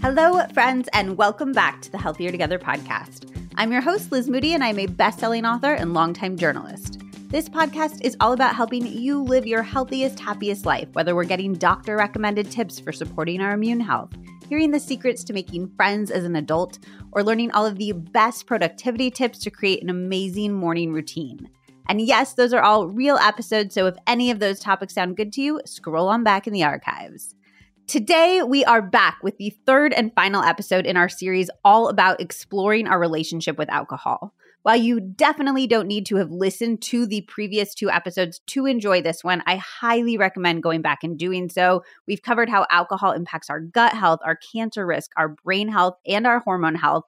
Hello, friends, and welcome back to the Healthier Together podcast. I'm your host, Liz Moody, and I'm a best selling author and longtime journalist. This podcast is all about helping you live your healthiest, happiest life, whether we're getting doctor recommended tips for supporting our immune health, hearing the secrets to making friends as an adult, or learning all of the best productivity tips to create an amazing morning routine. And yes, those are all real episodes, so if any of those topics sound good to you, scroll on back in the archives. Today, we are back with the third and final episode in our series all about exploring our relationship with alcohol. While you definitely don't need to have listened to the previous two episodes to enjoy this one, I highly recommend going back and doing so. We've covered how alcohol impacts our gut health, our cancer risk, our brain health, and our hormone health.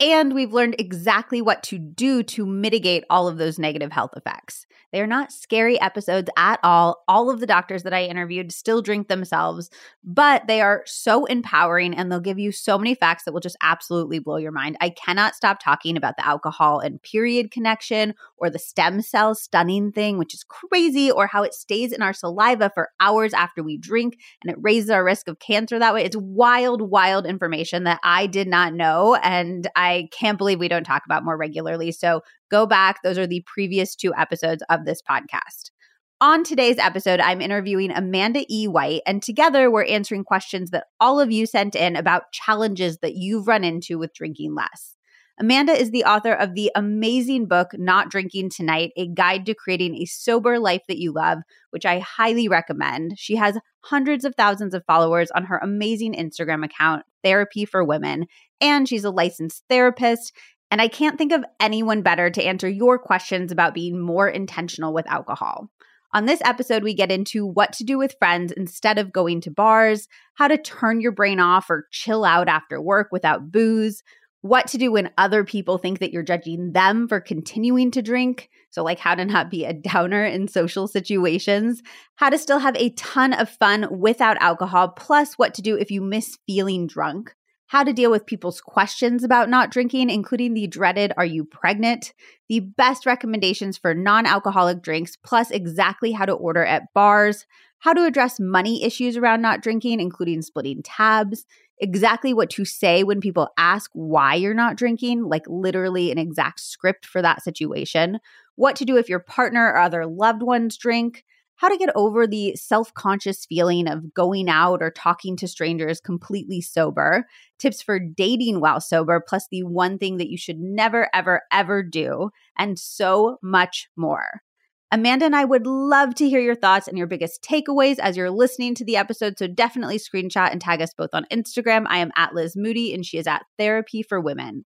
And we've learned exactly what to do to mitigate all of those negative health effects. They are not scary episodes at all. All of the doctors that I interviewed still drink themselves, but they are so empowering and they'll give you so many facts that will just absolutely blow your mind. I cannot stop talking about the alcohol and period connection or the stem cell stunning thing, which is crazy, or how it stays in our saliva for hours after we drink and it raises our risk of cancer that way. It's wild, wild information that I did not know. And I can't believe we don't talk about more regularly. So go back. Those are the previous two episodes of this podcast. On today's episode, I'm interviewing Amanda E. White, and together we're answering questions that all of you sent in about challenges that you've run into with drinking less. Amanda is the author of the amazing book, Not Drinking Tonight A Guide to Creating a Sober Life That You Love, which I highly recommend. She has hundreds of thousands of followers on her amazing Instagram account, Therapy for Women, and she's a licensed therapist and I can't think of anyone better to answer your questions about being more intentional with alcohol. On this episode, we get into what to do with friends instead of going to bars, how to turn your brain off or chill out after work without booze, what to do when other people think that you're judging them for continuing to drink. So, like how to not be a downer in social situations, how to still have a ton of fun without alcohol, plus what to do if you miss feeling drunk how to deal with people's questions about not drinking, including the dreaded Are you pregnant? The best recommendations for non alcoholic drinks, plus exactly how to order at bars, how to address money issues around not drinking, including splitting tabs, exactly what to say when people ask why you're not drinking, like literally an exact script for that situation, what to do if your partner or other loved ones drink how to get over the self conscious feeling of going out or talking to strangers completely sober, tips for dating while sober, plus the one thing that you should never, ever, ever do, and so much more. Amanda and I would love to hear your thoughts and your biggest takeaways as you're listening to the episode. So definitely screenshot and tag us both on Instagram. I am at Liz Moody and she is at Therapy for Women.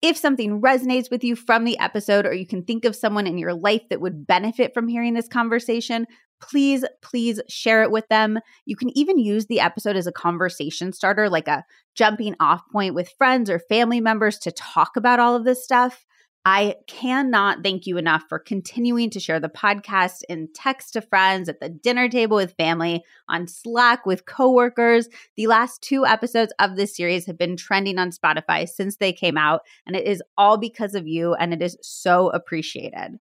If something resonates with you from the episode, or you can think of someone in your life that would benefit from hearing this conversation, please, please share it with them. You can even use the episode as a conversation starter, like a jumping off point with friends or family members to talk about all of this stuff. I cannot thank you enough for continuing to share the podcast in text to friends, at the dinner table with family, on Slack with coworkers. The last two episodes of this series have been trending on Spotify since they came out, and it is all because of you, and it is so appreciated.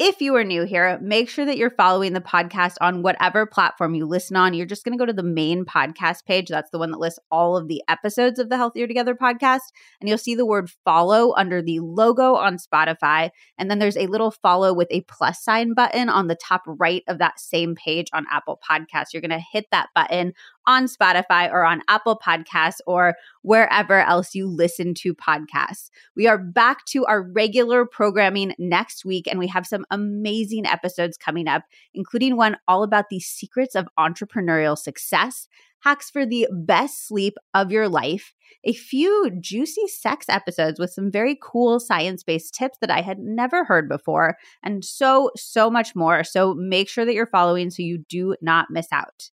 If you are new here, make sure that you're following the podcast on whatever platform you listen on. You're just going to go to the main podcast page. That's the one that lists all of the episodes of the Healthier Together podcast. And you'll see the word follow under the logo on Spotify. And then there's a little follow with a plus sign button on the top right of that same page on Apple Podcasts. You're going to hit that button on Spotify or on Apple Podcasts or wherever else you listen to podcasts. We are back to our regular programming next week, and we have some amazing episodes coming up, including one all about the secrets of entrepreneurial success, hacks for the best sleep of your life, a few juicy sex episodes with some very cool science based tips that I had never heard before, and so, so much more. So make sure that you're following so you do not miss out.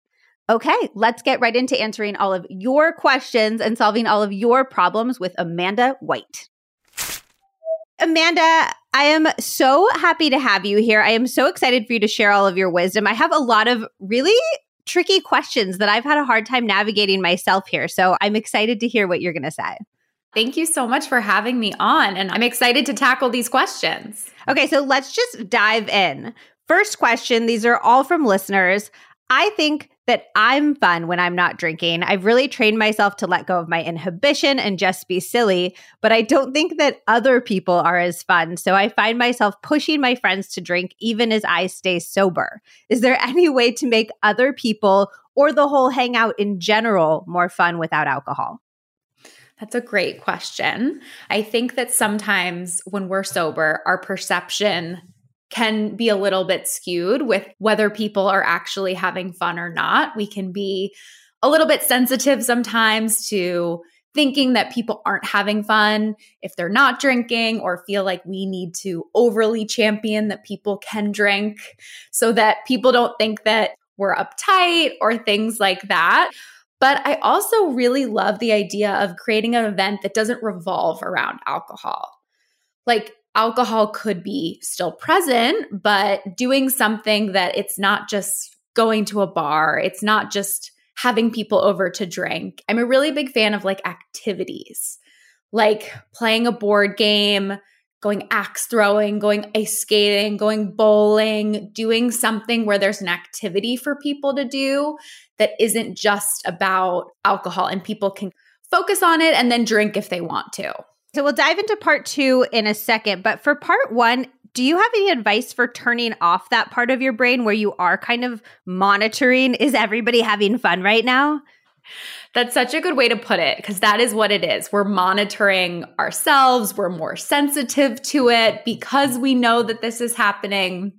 Okay, let's get right into answering all of your questions and solving all of your problems with Amanda White. Amanda, I am so happy to have you here. I am so excited for you to share all of your wisdom. I have a lot of really tricky questions that I've had a hard time navigating myself here. So I'm excited to hear what you're going to say. Thank you so much for having me on. And I'm excited to tackle these questions. Okay, so let's just dive in. First question these are all from listeners. I think that I'm fun when I'm not drinking. I've really trained myself to let go of my inhibition and just be silly, but I don't think that other people are as fun. So I find myself pushing my friends to drink even as I stay sober. Is there any way to make other people or the whole hangout in general more fun without alcohol? That's a great question. I think that sometimes when we're sober, our perception can be a little bit skewed with whether people are actually having fun or not. We can be a little bit sensitive sometimes to thinking that people aren't having fun if they're not drinking or feel like we need to overly champion that people can drink so that people don't think that we're uptight or things like that. But I also really love the idea of creating an event that doesn't revolve around alcohol. Like alcohol could be still present, but doing something that it's not just going to a bar, it's not just having people over to drink. I'm a really big fan of like activities, like playing a board game, going axe throwing, going ice skating, going bowling, doing something where there's an activity for people to do that isn't just about alcohol and people can focus on it and then drink if they want to. So we'll dive into part two in a second. But for part one, do you have any advice for turning off that part of your brain where you are kind of monitoring is everybody having fun right now? That's such a good way to put it because that is what it is. We're monitoring ourselves, we're more sensitive to it because we know that this is happening.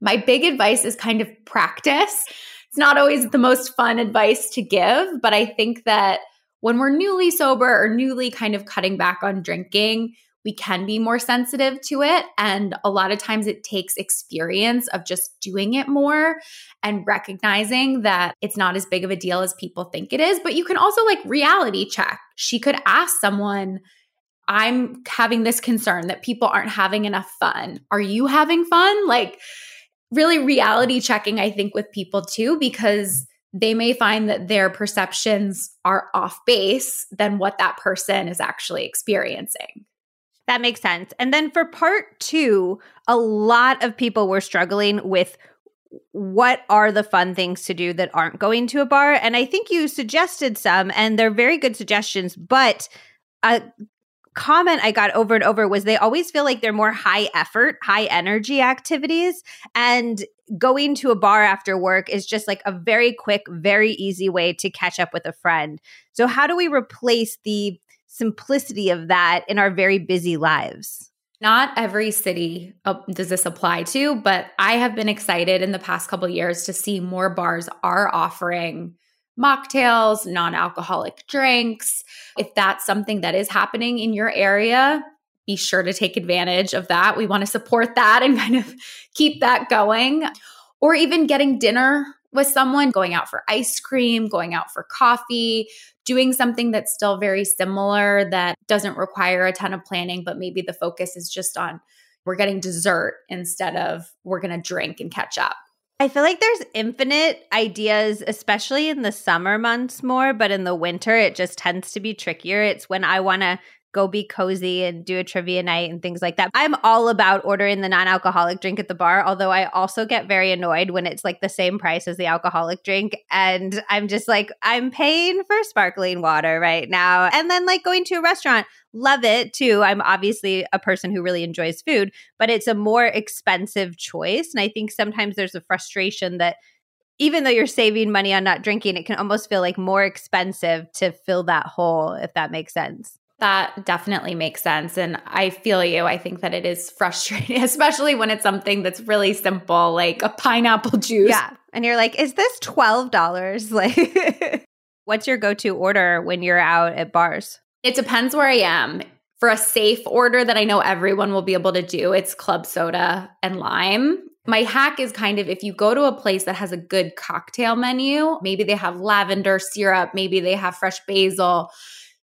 My big advice is kind of practice. It's not always the most fun advice to give, but I think that when we're newly sober or newly kind of cutting back on drinking, we can be more sensitive to it. And a lot of times it takes experience of just doing it more and recognizing that it's not as big of a deal as people think it is. But you can also like reality check. She could ask someone, I'm having this concern that people aren't having enough fun. Are you having fun? Like, really reality checking, I think, with people too, because they may find that their perceptions are off base than what that person is actually experiencing. That makes sense. And then for part two, a lot of people were struggling with what are the fun things to do that aren't going to a bar. And I think you suggested some, and they're very good suggestions, but a comment I got over and over was they always feel like they're more high effort, high energy activities. And going to a bar after work is just like a very quick, very easy way to catch up with a friend. So, how do we replace the simplicity of that in our very busy lives? Not every city uh, does this apply to, but I have been excited in the past couple years to see more bars are offering mocktails, non-alcoholic drinks. If that's something that is happening in your area, be sure to take advantage of that. We want to support that and kind of keep that going. Or even getting dinner with someone, going out for ice cream, going out for coffee, doing something that's still very similar that doesn't require a ton of planning, but maybe the focus is just on we're getting dessert instead of we're going to drink and catch up. I feel like there's infinite ideas, especially in the summer months more, but in the winter, it just tends to be trickier. It's when I want to go be cozy and do a trivia night and things like that. I'm all about ordering the non alcoholic drink at the bar, although I also get very annoyed when it's like the same price as the alcoholic drink. And I'm just like, I'm paying for sparkling water right now. And then like going to a restaurant, love it too. I'm obviously a person who really enjoys food, but it's a more expensive choice. And I think sometimes there's a frustration that even though you're saving money on not drinking, it can almost feel like more expensive to fill that hole, if that makes sense. That definitely makes sense. And I feel you. I think that it is frustrating, especially when it's something that's really simple, like a pineapple juice. Yeah. And you're like, is this $12? Like, what's your go to order when you're out at bars? It depends where I am. For a safe order that I know everyone will be able to do, it's club soda and lime. My hack is kind of if you go to a place that has a good cocktail menu, maybe they have lavender syrup, maybe they have fresh basil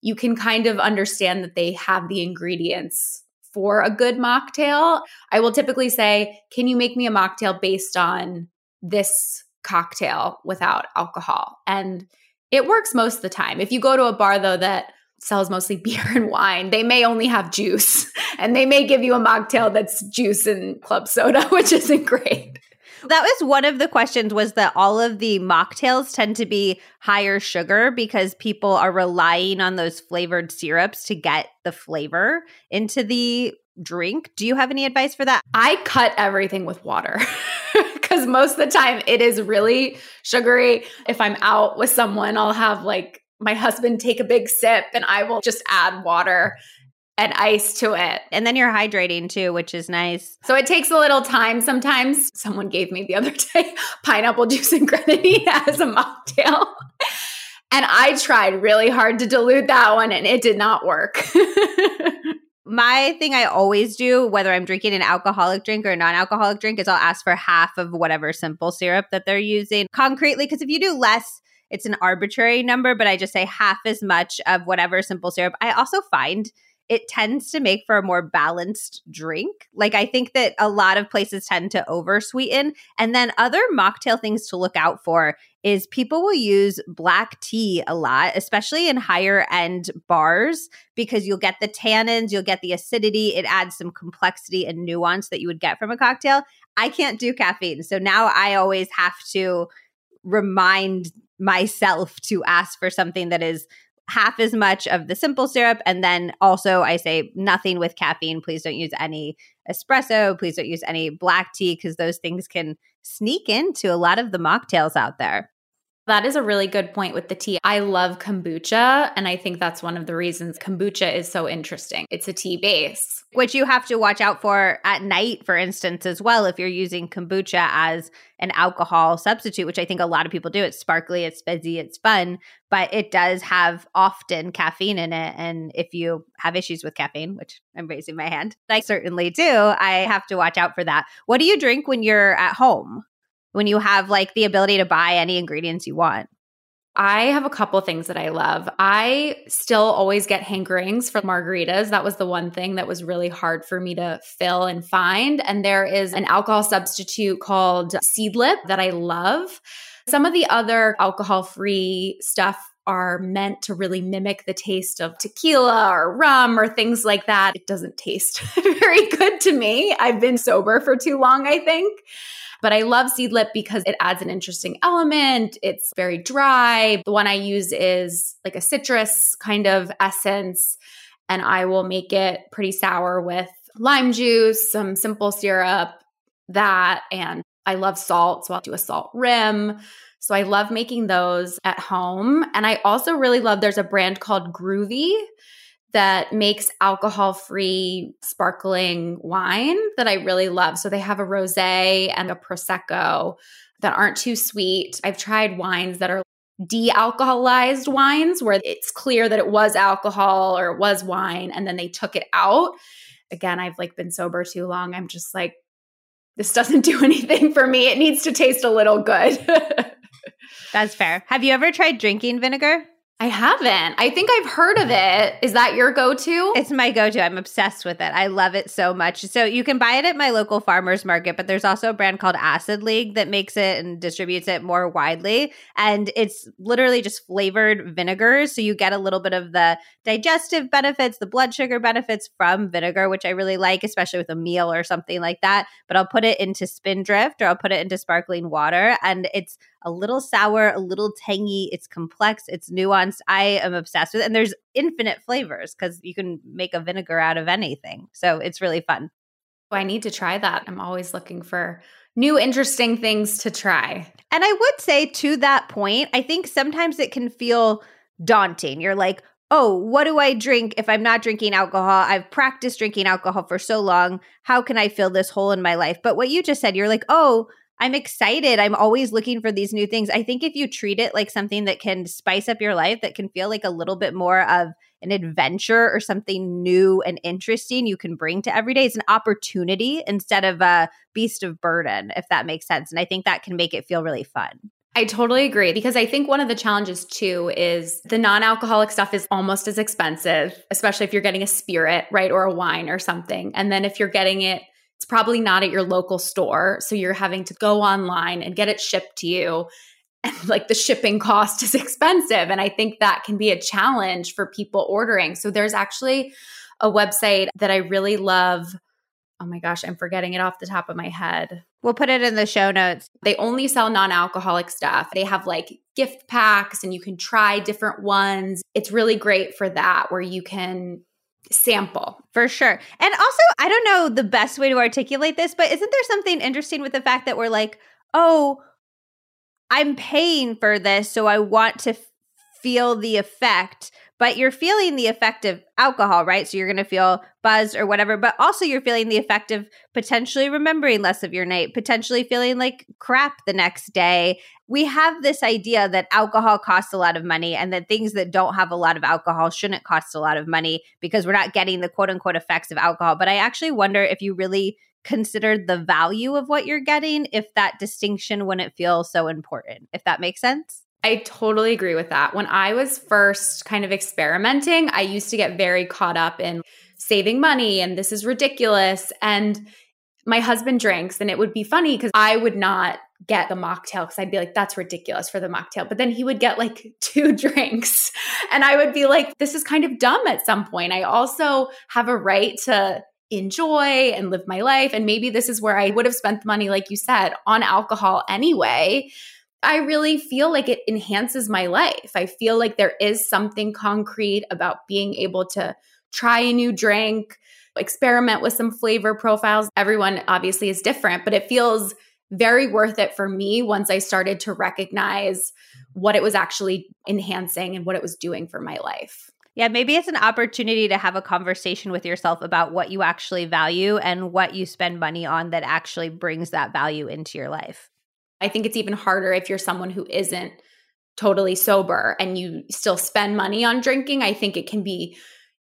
you can kind of understand that they have the ingredients for a good mocktail. I will typically say, Can you make me a mocktail based on this cocktail without alcohol? And it works most of the time. If you go to a bar, though, that sells mostly beer and wine, they may only have juice and they may give you a mocktail that's juice and club soda, which isn't great. That was one of the questions was that all of the mocktails tend to be higher sugar because people are relying on those flavored syrups to get the flavor into the drink. Do you have any advice for that? I cut everything with water. Because most of the time it is really sugary. If I'm out with someone, I'll have like my husband take a big sip and I will just add water and ice to it. And then you're hydrating too, which is nice. So it takes a little time sometimes. Someone gave me the other day pineapple juice and grenadine as a mocktail. And I tried really hard to dilute that one and it did not work. My thing I always do, whether I'm drinking an alcoholic drink or a non alcoholic drink, is I'll ask for half of whatever simple syrup that they're using concretely. Because if you do less, it's an arbitrary number, but I just say half as much of whatever simple syrup. I also find it tends to make for a more balanced drink. Like I think that a lot of places tend to oversweeten. And then other mocktail things to look out for is people will use black tea a lot, especially in higher end bars, because you'll get the tannins, you'll get the acidity. It adds some complexity and nuance that you would get from a cocktail. I can't do caffeine. So now I always have to remind myself to ask for something that is half as much of the simple syrup. And then also, I say nothing with caffeine. Please don't use any espresso. Please don't use any black tea because those things can sneak into a lot of the mocktails out there. That is a really good point with the tea. I love kombucha, and I think that's one of the reasons kombucha is so interesting. It's a tea base. Which you have to watch out for at night, for instance, as well, if you're using kombucha as an alcohol substitute, which I think a lot of people do. It's sparkly, it's fizzy, it's fun, but it does have often caffeine in it. And if you have issues with caffeine, which I'm raising my hand, I certainly do, I have to watch out for that. What do you drink when you're at home? When you have like the ability to buy any ingredients you want? I have a couple things that I love. I still always get hankerings for margaritas. That was the one thing that was really hard for me to fill and find. And there is an alcohol substitute called Seedlip that I love. Some of the other alcohol free stuff are meant to really mimic the taste of tequila or rum or things like that. It doesn't taste very good to me. I've been sober for too long, I think. But I love Seedlip because it adds an interesting element. It's very dry. The one I use is like a citrus kind of essence, and I will make it pretty sour with lime juice, some simple syrup, that, and I love salt. So I'll do a salt rim. So I love making those at home. And I also really love there's a brand called Gruvi that makes alcohol free sparkling wine that I really love. So they have a rose and a prosecco that aren't too sweet. I've tried wines that are de-alcoholized wines where it's clear that it was alcohol or it was wine and then they took it out. Again, I've like been sober too long. I'm just like this doesn't do anything for me. It needs to taste a little good. That's fair. Have you ever tried drinking vinegar? I haven't. I think I've heard of it. Is that your go to? It's my go to. I'm obsessed with it. I love it so much. So you can buy it at my local farmer's market, but there's also a brand called Acid League that makes it and distributes it more widely. And it's literally just flavored vinegars. So you get a little bit of the digestive benefits, the blood sugar benefits from vinegar, which I really like, especially with a meal or something like that. But I'll put it into Spindrift or I'll put it into sparkling water. And it's a little sour, a little tangy. It's complex, it's nuanced. I am obsessed with it. And there's infinite flavors because you can make a vinegar out of anything. So it's really fun. I need to try that. I'm always looking for new interesting things to try. And I would say to that point, I think sometimes it can feel daunting. You're like, oh, what do I drink if I'm not drinking alcohol? I've practiced drinking alcohol for so long. How can I fill this hole in my life? But what you just said, you're like, oh, I'm excited. I'm always looking for these new things. I think if you treat it like something that can spice up your life, that can feel like a little bit more of an adventure or something new and interesting you can bring to every day, it's an opportunity instead of a beast of burden, if that makes sense. And I think that can make it feel really fun. I totally agree because I think one of the challenges too is the non alcoholic stuff is almost as expensive, especially if you're getting a spirit, right? Or a wine or something. And then if you're getting it it's probably not at your local store. So you're having to go online and get it shipped to you. And like the shipping cost is expensive. And I think that can be a challenge for people ordering. So there's actually a website that I really love oh my gosh, I'm forgetting it off the top of my head. We'll put it in the show notes. They only sell non alcoholic stuff. They have like gift packs and you can try different ones. It's really great for that where you can sample. For sure. And also, I don't know the best way to articulate this, but isn't there something interesting with the fact that we're like, oh, I'm paying for this, so I want to f- feel the effect but you're feeling the effect of alcohol, right? So you're going to feel buzzed or whatever, but also you're feeling the effect of potentially remembering less of your night, potentially feeling like crap the next day. We have this idea that alcohol costs a lot of money and that things that don't have a lot of alcohol shouldn't cost a lot of money because we're not getting the quote unquote effects of alcohol. But I actually wonder if you really considered the value of what you're getting, if that distinction wouldn't feel so important, if that makes sense. I totally agree with that. When I was first kind of experimenting, I used to get very caught up in saving money and this is ridiculous. And my husband drinks, and it would be funny because I would not get the mocktail because I'd be like, that's ridiculous for the mocktail. But then he would get like two drinks. And I would be like, this is kind of dumb at some point. I also have a right to enjoy and live my life. And maybe this is where I would have spent the money, like you said, on alcohol anyway. I really feel like it enhances my life. I feel like there is something concrete about being able to try a new drink, experiment with some flavor profiles. Everyone obviously is different, but it feels very worth it for me once I started to recognize what it was actually enhancing and what it was doing for my life. Yeah, maybe it's an opportunity to have a conversation with yourself about what you actually value and what you spend money on that actually brings that value into your life. I think it's even harder if you're someone who isn't totally sober and you still spend money on drinking. I think it can be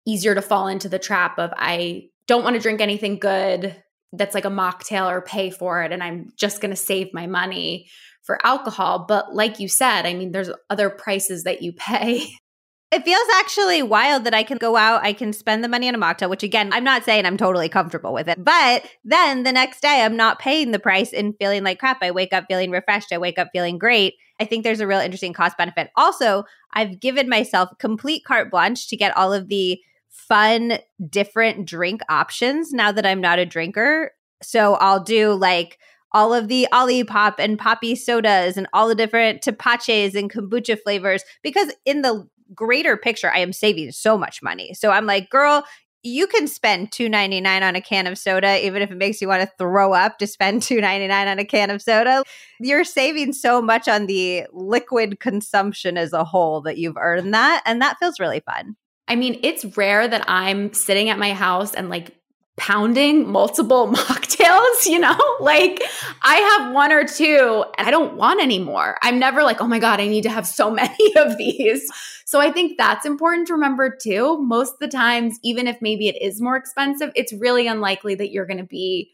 easier to fall into the trap of I don't want to drink anything good that's like a mocktail or pay for it and I'm just going to save my money for alcohol. But like you said, I mean, there's other prices that you pay It feels actually wild that I can go out, I can spend the money on a mocktail, which again, I'm not saying I'm totally comfortable with it. But then the next day, I'm not paying the price and feeling like crap. I wake up feeling refreshed. I wake up feeling great. I think there's a real interesting cost benefit. Also, I've given myself complete carte blanche to get all of the fun, different drink options now that I'm not a drinker. So I'll do like all of the Olipop and Poppi sodas and all the different tepaches and kombucha flavors because in the greater picture, I am saving so much money. So I'm like, girl, you can spend two ninety nine on a can of soda, even if it makes you want to throw up to spend two ninety nine on a can of soda. You're saving so much on the liquid consumption as a whole that you've earned that, and that feels really fun. I mean, it's rare that I'm sitting at my house and like pounding multiple mocktails, you know? Like I have one or two and I don't want any more. I'm never like, oh my God, I need to have so many of these. So I think that's important to remember too. Most of the times, even if maybe it is more expensive, it's really unlikely that you're going to be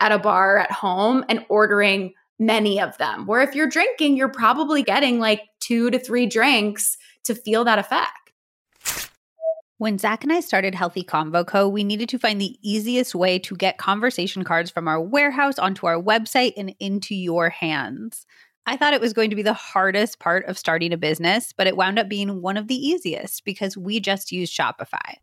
at a bar at home and ordering many of them. Where if you're drinking, you're probably getting like two to three drinks to feel that effect. When Zach and I started Healthy Convo Co., we needed to find the easiest way to get conversation cards from our warehouse onto our website and into your hands. I thought it was going to be the hardest part of starting a business, but it wound up being one of the easiest because we just use Shopify.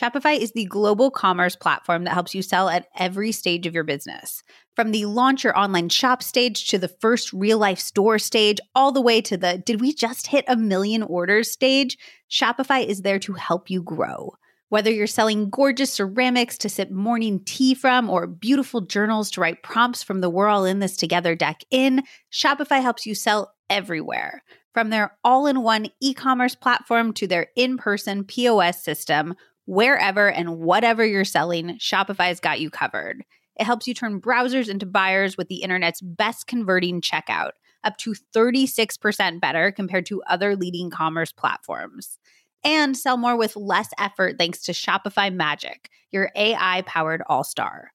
Shopify is the global commerce platform that helps you sell at every stage of your business. From the launch your online shop stage to the first real life store stage, all the way to the did we just hit a million orders stage, Shopify is there to help you grow. Whether you're selling gorgeous ceramics to sip morning tea from or beautiful journals to write prompts from the We're All in This Together deck in, Shopify helps you sell everywhere. From their all in one e commerce platform to their in person POS system, wherever and whatever you're selling, Shopify's got you covered. It helps you turn browsers into buyers with the internet's best converting checkout, up to 36% better compared to other leading commerce platforms. And sell more with less effort thanks to Shopify Magic, your AI powered all star.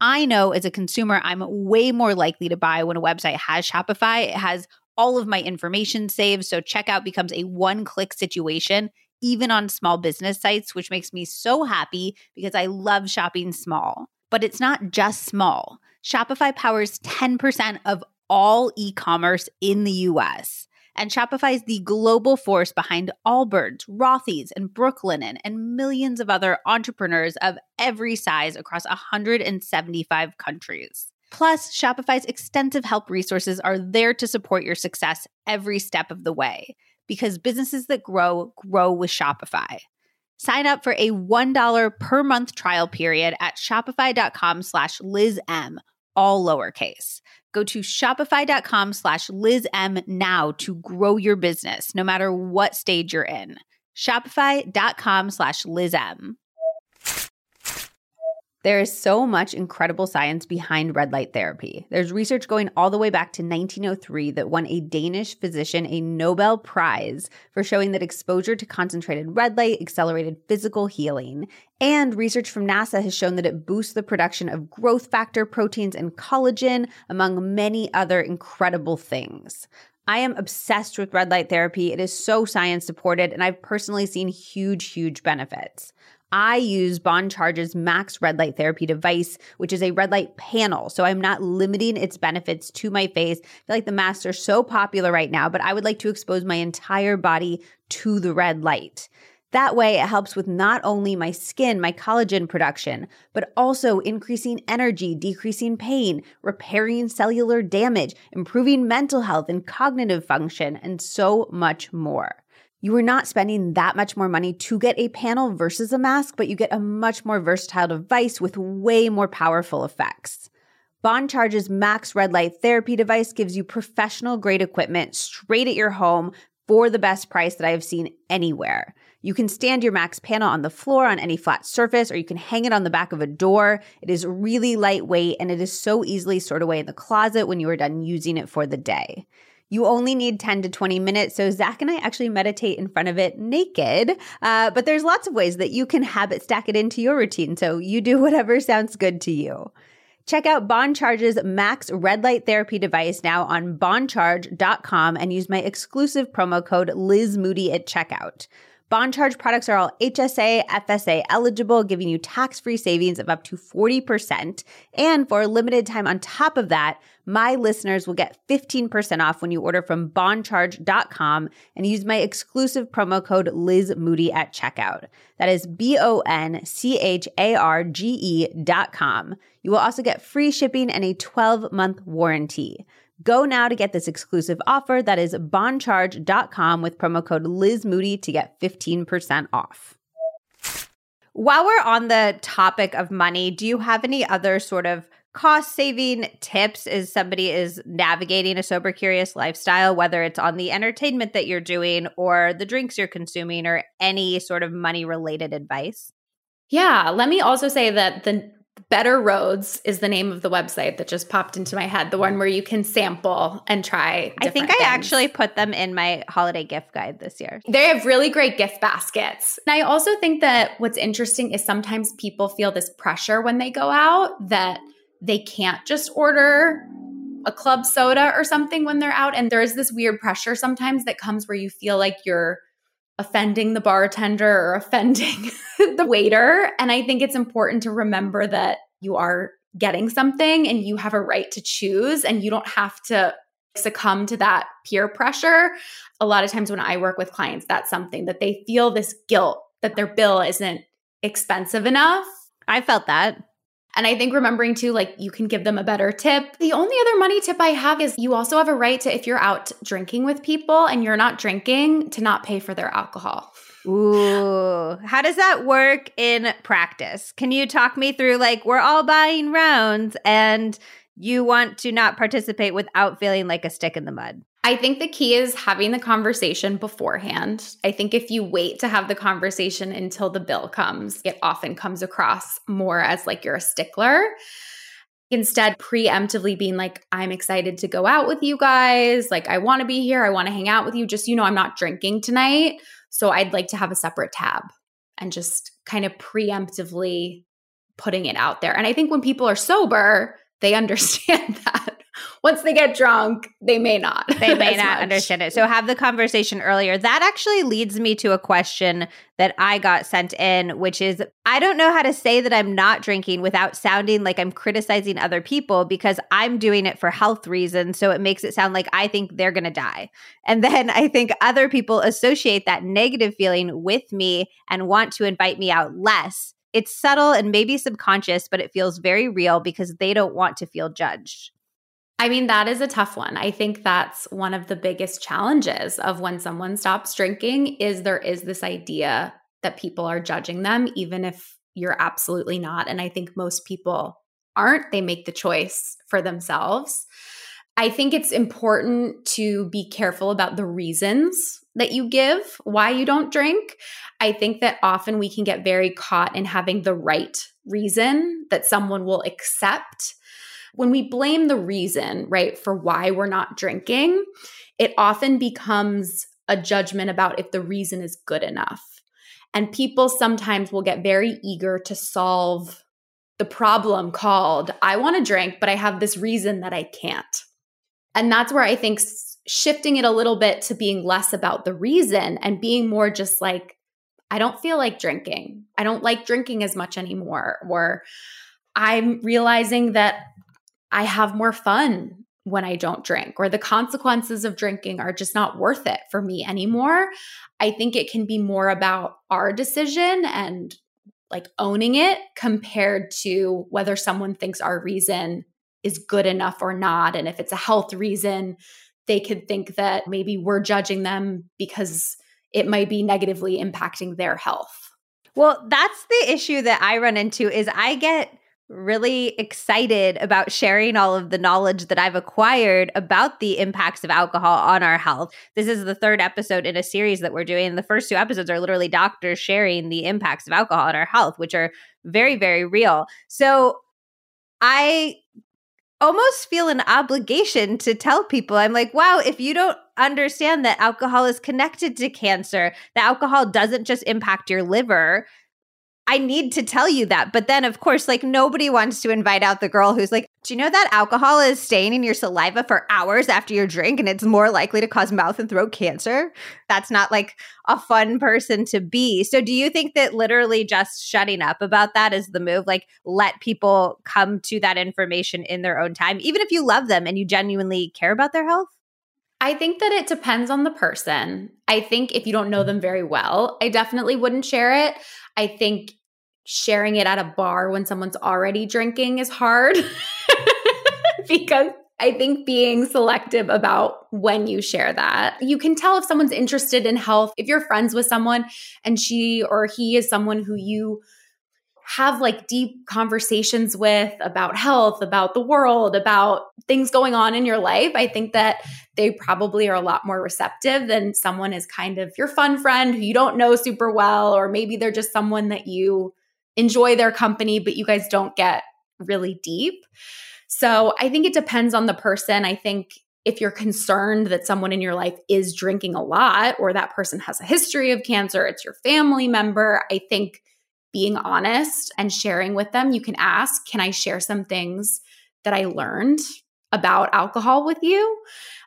I know as a consumer, I'm way more likely to buy when a website has Shopify. It has all of my information saved, so checkout becomes a one click situation even on small business sites, which makes me so happy because I love shopping small. But it's not just small. Shopify powers 10% of all e commerce in the US. And Shopify is the global force behind Allbirds, Rothy's, and Brooklinen, and millions of other entrepreneurs of every size across 175 countries. Plus, Shopify's extensive help resources are there to support your success every step of the way because businesses that grow grow with Shopify. Sign up for a $1 per month trial period at shopify.com slash lizm, all lowercase. Go to shopify.com slash lizm now to grow your business, no matter what stage you're in. Shopify.com slash lizm. There is so much incredible science behind red light therapy. There's research going all the way back to 1903 that won a Danish physician a Nobel Prize for showing that exposure to concentrated red light accelerated physical healing. And research from NASA has shown that it boosts the production of growth factor proteins and collagen, among many other incredible things. I am obsessed with red light therapy. It is so science supported, and I've personally seen huge, huge benefits. I use Bon Charge's Max Red Light Therapy device, which is a red light panel. So I'm not limiting its benefits to my face. I feel like the masks are so popular right now, but I would like to expose my entire body to the red light. That way, it helps with not only my skin, my collagen production, but also increasing energy, decreasing pain, repairing cellular damage, improving mental health and cognitive function, and so much more. You are not spending that much more money to get a panel versus a mask, but you get a much more versatile device with way more powerful effects. Bon Charge's Max Red Light Therapy device gives you professional grade equipment straight at your home for the best price that I have seen anywhere. You can stand your Max panel on the floor on any flat surface, or you can hang it on the back of a door. It is really lightweight and it is so easily stored away in the closet when you are done using it for the day. You only need 10 to 20 minutes. So Zach and I actually meditate in front of it naked. Uh, but there's lots of ways that you can habit stack it into your routine. So you do whatever sounds good to you. Check out Bon Charge's Max Red Light Therapy device now on boncharge.com and use my exclusive promo code Liz Moody at checkout. Bon Charge products are all HSA, FSA eligible, giving you tax free savings of up to 40%. And for a limited time on top of that, my listeners will get 15% off when you order from boncharge.com and use my exclusive promo code Liz Moody at checkout. That is B O N C H A R G E dot com. You will also get free shipping and a 12 month warranty. Go now to get this exclusive offer that is boncharge.com with promo code Liz Moody to get 15% off. While we're on the topic of money, do you have any other sort of cost saving tips as somebody is navigating a sober curious lifestyle whether it's on the entertainment that you're doing or the drinks you're consuming or any sort of money related advice yeah let me also say that the Better Rhodes is the name of the website that just popped into my head. The one where you can sample and try. I think things. I actually put them in my holiday gift guide this year. They have really great gift baskets. And I also think that what's interesting is sometimes people feel this pressure when they go out that they can't just order a club soda or something when they're out. And there's this weird pressure sometimes that comes where you feel like you're offending the bartender or offending the waiter. And I think it's important to remember that you are getting something and you have a right to choose and you don't have to succumb to that peer pressure. A lot of times when I work with clients, that's something that they feel this guilt that their bill isn't expensive enough. I felt that. And I think remembering too, like you can give them a better tip. The only other money tip I have is you also have a right to, if you're out drinking with people and you're not drinking, to not pay for their alcohol. Ooh, how does that work in practice? Can you talk me through like we're all buying rounds and you want to not participate without feeling like a stick in the mud? I think the key is having the conversation beforehand. I think if you wait to have the conversation until the bill comes, it often comes across more as like you're a stickler. Instead, preemptively being like, I'm excited to go out with you guys. Like, I want to be here. I want to hang out with you. Just, you know, I'm not drinking tonight. So I'd like to have a separate tab and just kind of preemptively putting it out there. And I think when people are sober, they understand that once they get drunk, they may not. They may not much. understand it. So have the conversation earlier. That actually leads me to a question that I got sent in, which is I don't know how to say that I'm not drinking without sounding like I'm criticizing other people because I'm doing it for health reasons. So it makes it sound like I think they're going to die. And then I think other people associate that negative feeling with me and want to invite me out less. It's subtle and maybe subconscious, but it feels very real because they don't want to feel judged. I mean, that is a tough one. I think that's one of the biggest challenges of when someone stops drinking is there is this idea that people are judging them even if you're absolutely not and I think most people aren't. They make the choice for themselves. I think it's important to be careful about the reasons that you give why you don't drink. I think that often we can get very caught in having the right reason that someone will accept when we blame the reason, right, for why we're not drinking, it often becomes a judgment about if the reason is good enough. And people sometimes will get very eager to solve the problem called, I want to drink, but I have this reason that I can't. And that's where I think shifting it a little bit to being less about the reason and being more just like, I don't feel like drinking. I don't like drinking as much anymore. Or I'm realizing that I have more fun when I don't drink, or the consequences of drinking are just not worth it for me anymore. I think it can be more about our decision and like owning it compared to whether someone thinks our reason is good enough or not. And if it's a health reason, they could think that maybe we're judging them because it might be negatively impacting their health. Well, that's the issue that I run into is I get really excited about sharing all of the knowledge that I've acquired about the impacts of alcohol on our health. This is the third episode in a series that we're doing. The first two episodes are literally doctors sharing the impacts of alcohol on our health, which are very, very real. So I almost feel an obligation to tell people I'm like, wow, if you don't understand that alcohol is connected to cancer, that alcohol doesn't just impact your liver, I need to tell you that. But then, of course, like nobody wants to invite out the girl who's like, Do you know that alcohol is staying in your saliva for hours after your drink and it's more likely to cause mouth and throat cancer? That's not like a fun person to be. So, do you think that literally just shutting up about that is the move? Like, let people come to that information in their own time, even if you love them and you genuinely care about their health? I think that it depends on the person. I think if you don't know them very well, I definitely wouldn't share it. I think sharing it at a bar when someone's already drinking is hard because I think being selective about when you share that. You can tell if someone's interested in health. If you're friends with someone and she or he is someone who you have like deep conversations with about health, about the world, about things going on in your life, I think that they probably are a lot more receptive than someone is kind of your fun friend who you don't know super well, or maybe they're just someone that you enjoy their company, but you guys don't get really deep. So I think it depends on the person. I think if you're concerned that someone in your life is drinking a lot or that person has a history of cancer, it's your family member, I think being honest and sharing with them, you can ask, Can I share some things that I learned about alcohol with you?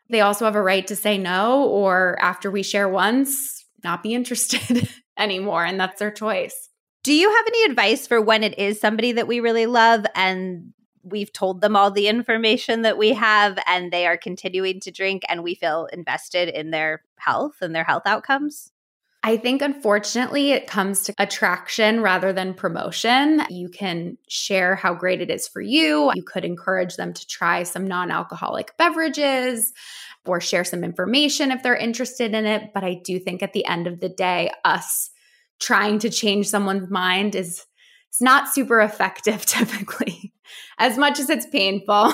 They also have a right to say no, or after we share once, not be interested anymore. And that's their choice. Do you have any advice for when it is somebody that we really love and we've told them all the information that we have and they are continuing to drink and we feel invested in their health and their health outcomes? I think unfortunately it comes to attraction rather than promotion. You can share how great it is for you. You could encourage them to try some non alcoholic beverages or share some information if they're interested in it. But I do think at the end of the day, us trying to change someone's mind is it's not super effective typically, as much as it's painful.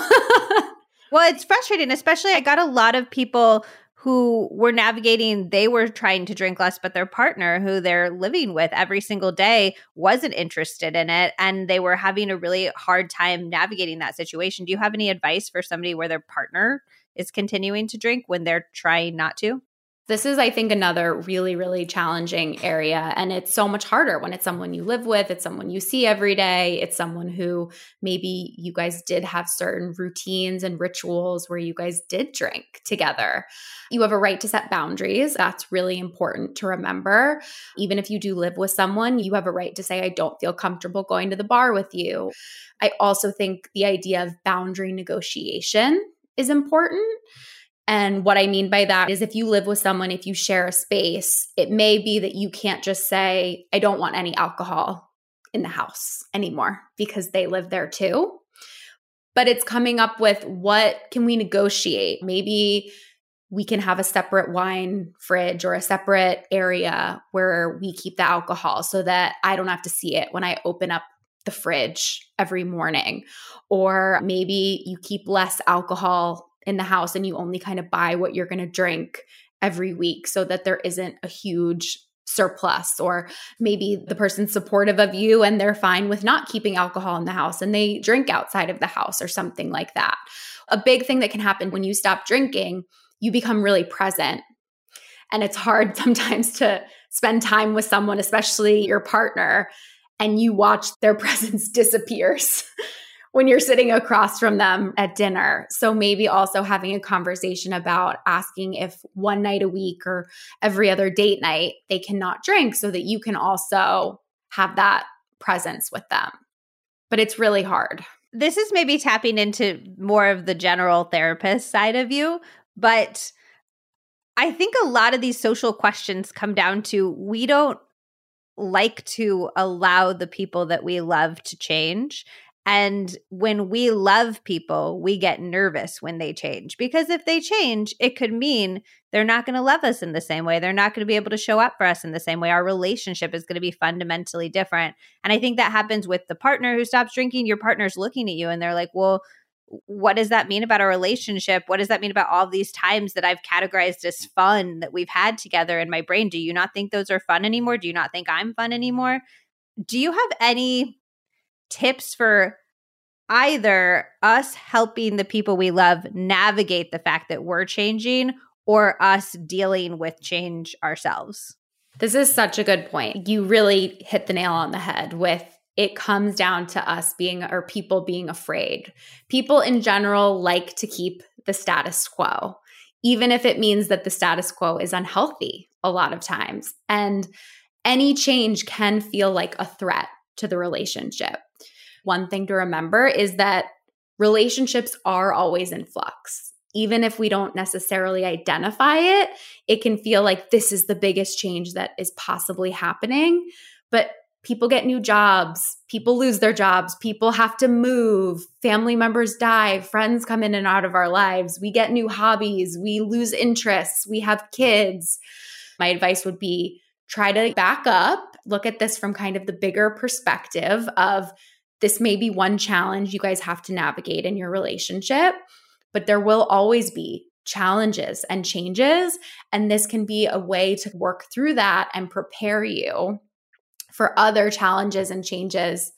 well, it's frustrating, especially I got a lot of people who were navigating, they were trying to drink less, but their partner, who they're living with every single day, wasn't interested in it. And they were having a really hard time navigating that situation. Do you have any advice for somebody where their partner is continuing to drink when they're trying not to? This is, I think, another really, really challenging area. And it's so much harder when it's someone you live with, it's someone you see every day, it's someone who maybe you guys did have certain routines and rituals where you guys did drink together. You have a right to set boundaries. That's really important to remember. Even if you do live with someone, you have a right to say, I don't feel comfortable going to the bar with you. I also think the idea of boundary negotiation is important and what I mean by that is if you live with someone, if you share a space, it may be that you can't just say, I don't want any alcohol in the house anymore because they live there too. But it's coming up with what can we negotiate? Maybe we can have a separate wine fridge or a separate area where we keep the alcohol so that I don't have to see it when I open up the fridge every morning. Or maybe you keep less alcohol in the house and you only kind of buy what you're going to drink every week so that there isn't a huge surplus or maybe the person's supportive of you and they're fine with not keeping alcohol in the house and they drink outside of the house or something like that. A big thing that can happen when you stop drinking, you become really present. And it's hard sometimes to spend time with someone, especially your partner, and you watch their presence disappears when you're sitting across from them at dinner. So maybe also having a conversation about asking if one night a week or every other date night they cannot drink so that you can also have that presence with them. But it's really hard. This is maybe tapping into more of the general therapist side of you, but I think a lot of these social questions come down to we don't like to allow the people that we love to change. And when we love people, we get nervous when they change because if they change, it could mean they're not going to love us in the same way. They're not going to be able to show up for us in the same way. Our relationship is going to be fundamentally different. And I think that happens with the partner who stops drinking. Your partner's looking at you and they're like, well, what does that mean about our relationship? What does that mean about all these times that I've categorized as fun that we've had together in my brain? Do you not think those are fun anymore? Do you not think I'm fun anymore? Do you have any tips for either us helping the people we love navigate the fact that we're changing or us dealing with change ourselves. This is such a good point. You really hit the nail on the head with it comes down to us being or people being afraid. People in general like to keep the status quo, even if it means that the status quo is unhealthy a lot of times. And any change can feel like a threat to the relationship one thing to remember is that relationships are always in flux. Even if we don't necessarily identify it, it can feel like this is the biggest change that is possibly happening. But people get new jobs, people lose their jobs, people have to move, family members die, friends come in and out of our lives, we get new hobbies, we lose interests, we have kids. My advice would be try to back up, look at this from kind of the bigger perspective of this may be one challenge you guys have to navigate in your relationship, but there will always be challenges and changes. And this can be a way to work through that and prepare you for other challenges and changes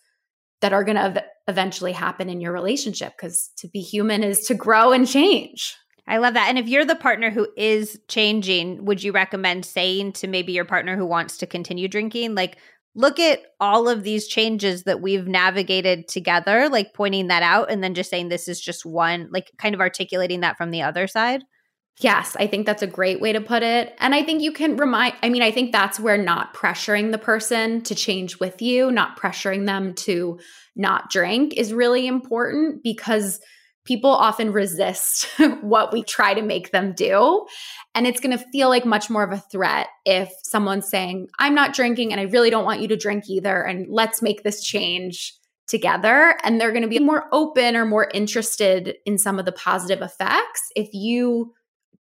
that are going to eventually happen in your relationship. Because to be human is to grow and change. I love that. And if you're the partner who is changing, would you recommend saying to maybe your partner who wants to continue drinking, like, look at all of these changes that we've navigated together, like pointing that out and then just saying this is just one, like kind of articulating that from the other side? Yes, I think that's a great way to put it. And I think you can remind, I mean, I think that's where not pressuring the person to change with you, not pressuring them to not drink is really important because people often resist what we try to make them do. And it's going to feel like much more of a threat if someone's saying, I'm not drinking and I really don't want you to drink either. And let's make this change together. And they're going to be more open or more interested in some of the positive effects if you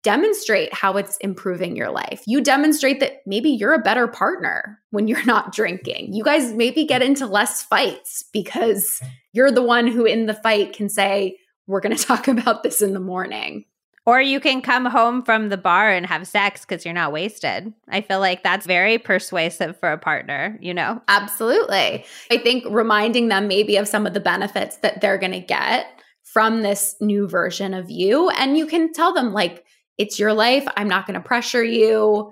demonstrate how it's improving your life. You demonstrate that maybe you're a better partner when you're not drinking. You guys maybe get into less fights because you're the one who in the fight can say, we're going to talk about this in the morning. Or you can come home from the bar and have sex because you're not wasted. I feel like that's very persuasive for a partner, you know? Absolutely. I think reminding them maybe of some of the benefits that they're going to get from this new version of you. And you can tell them, like, It's your life. I'm not going to pressure you.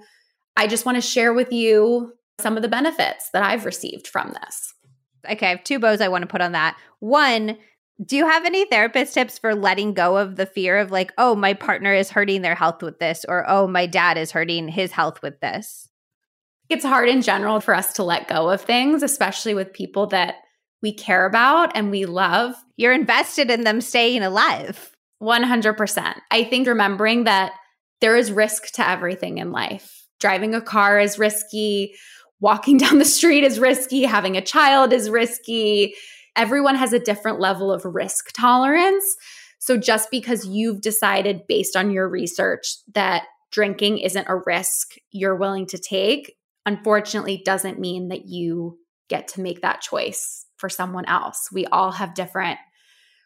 I just want to share with you some of the benefits that I've received from this. Okay, I have two bows I want to put on that. One, do you have any therapist tips for letting go of the fear of like, oh, my partner is hurting their health with this, or oh, my dad is hurting his health with this? It's hard in general for us to let go of things, especially with people that we care about and we love. You're invested in them staying alive. 100%. I think remembering that there is risk to everything in life. Driving a car is risky, walking down the street is risky, having a child is risky. Everyone has a different level of risk tolerance. So just because you've decided based on your research that drinking isn't a risk you're willing to take, unfortunately doesn't mean that you get to make that choice for someone else. We all have different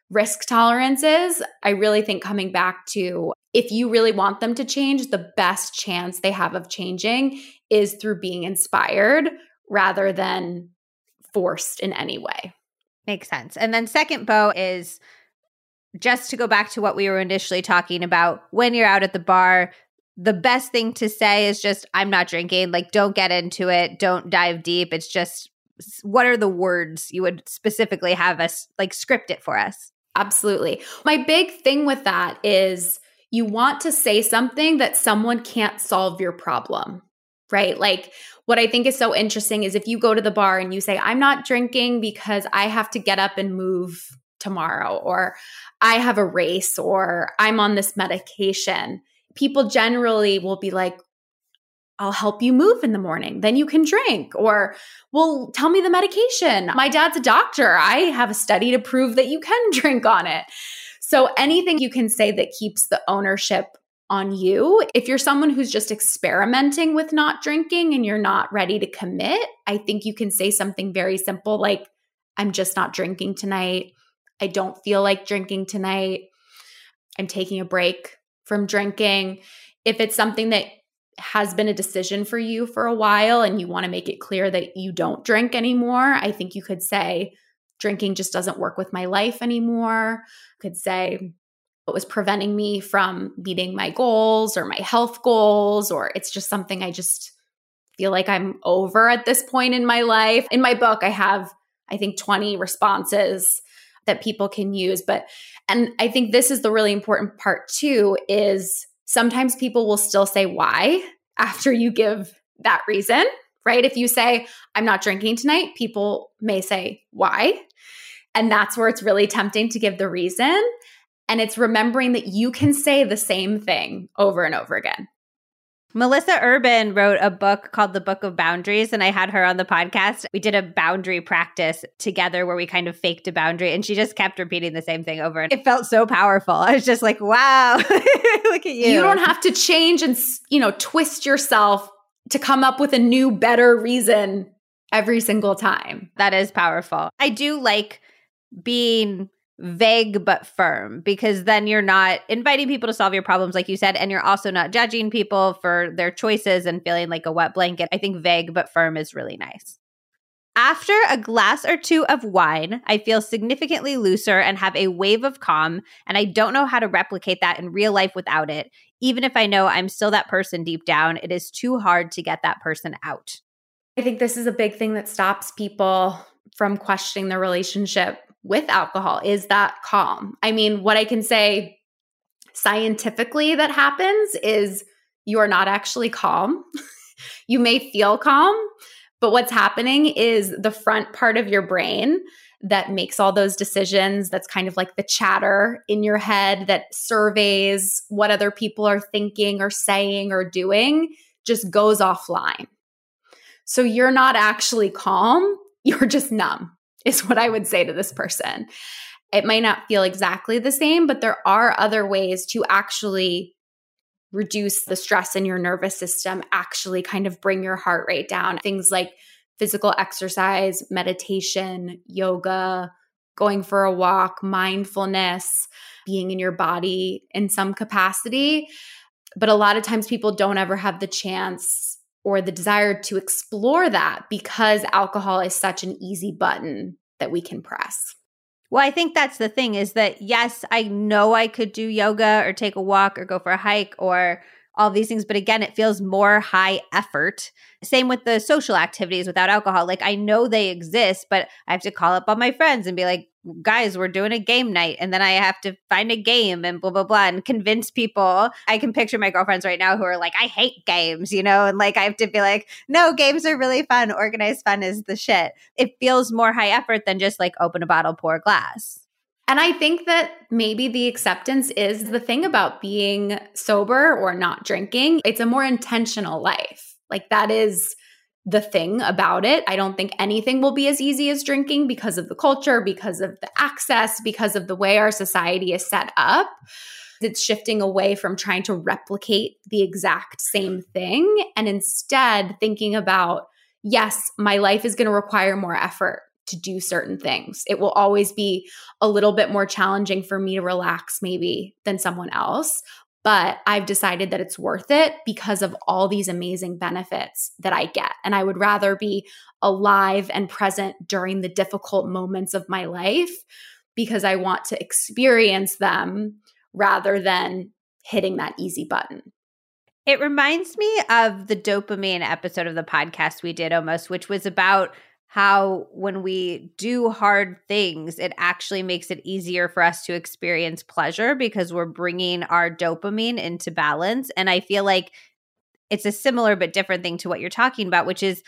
risk tolerances. I really think coming back to if you really want them to change, the best chance they have of changing is through being inspired rather than forced in any way. Makes sense. And then, second bow is just to go back to what we were initially talking about when you're out at the bar. The best thing to say is just, I'm not drinking. Like, don't get into it. Don't dive deep. It's just, what are the words you would specifically have us like script it for us? Absolutely. My big thing with that is you want to say something that someone can't solve your problem, right? Like, what I think is so interesting is if you go to the bar and you say, I'm not drinking because I have to get up and move tomorrow, or I have a race, or I'm on this medication, people generally will be like, I'll help you move in the morning. Then you can drink. Or, well, tell me the medication. My dad's a doctor. I have a study to prove that you can drink on it. So anything you can say that keeps the ownership on you. If you're someone who's just experimenting with not drinking and you're not ready to commit, I think you can say something very simple like, I'm just not drinking tonight. I don't feel like drinking tonight. I'm taking a break from drinking. If it's something that has been a decision for you for a while and you want to make it clear that you don't drink anymore, I think you could say, drinking just doesn't work with my life anymore. could say, it was preventing me from meeting my goals or my health goals, or it's just something I just feel like I'm over at this point in my life. In my book, I have, I think, 20 responses that people can use. But, and I think this is the really important part too is sometimes people will still say why after you give that reason, right? If you say, I'm not drinking tonight, people may say, why? And that's where it's really tempting to give the reason. And it's remembering that you can say the same thing over and over again. Melissa Urban wrote a book called The Book of Boundaries, and I had her on the podcast. We did a boundary practice together where we kind of faked a boundary, and she just kept repeating the same thing over. And it felt so powerful. I was just like, wow, look at you. You don't have to change and, you know, twist yourself to come up with a new, better reason every single time. That is powerful. I do like being vague but firm because then you're not inviting people to solve your problems like you said and you're also not judging people for their choices and feeling like a wet blanket. I think vague but firm is really nice. After a glass or two of wine, I feel significantly looser and have a wave of calm, and I don't know how to replicate that in real life without it. Even if I know I'm still that person deep down, it is too hard to get that person out. I think this is a big thing that stops people from questioning their relationship with alcohol is that calm. I mean, what I can say scientifically that happens is you are not actually calm. you may feel calm, but what's happening is the front part of your brain that makes all those decisions, that's kind of like the chatter in your head that surveys what other people are thinking or saying or doing, just goes offline. So you're not actually calm, you're just numb is what I would say to this person. It might not feel exactly the same, but there are other ways to actually reduce the stress in your nervous system, actually kind of bring your heart rate down. Things like physical exercise, meditation, yoga, going for a walk, mindfulness, being in your body in some capacity. But a lot of times people don't ever have the chance or the desire to explore that because alcohol is such an easy button that we can press. Well, I think that's the thing is that yes, I know I could do yoga or take a walk or go for a hike or all these things, but again, it feels more high effort. Same with the social activities without alcohol. Like I know they exist, but I have to call up all my friends and be like, guys, we're doing a game night. And then I have to find a game and blah, blah, blah, and convince people. I can picture my girlfriends right now who are like, I hate games, you know? And like, I have to be like, no, games are really fun. Organized fun is the shit. It feels more high effort than just like open a bottle, pour a glass. And I think that maybe the acceptance is the thing about being sober or not drinking. It's a more intentional life. Like that is the thing about it. I don't think anything will be as easy as drinking because of the culture, because of the access, because of the way our society is set up. It's shifting away from trying to replicate the exact same thing and instead thinking about, yes, my life is going to require more effort to do certain things. It will always be a little bit more challenging for me to relax, maybe, than someone else but I've decided that it's worth it because of all these amazing benefits that I get. And I would rather be alive and present during the difficult moments of my life because I want to experience them rather than hitting that easy button. It reminds me of the dopamine episode of the podcast we did almost, which was about how when we do hard things, it actually makes it easier for us to experience pleasure because we're bringing our dopamine into balance. And I feel like it's a similar but different thing to what you're talking about, which is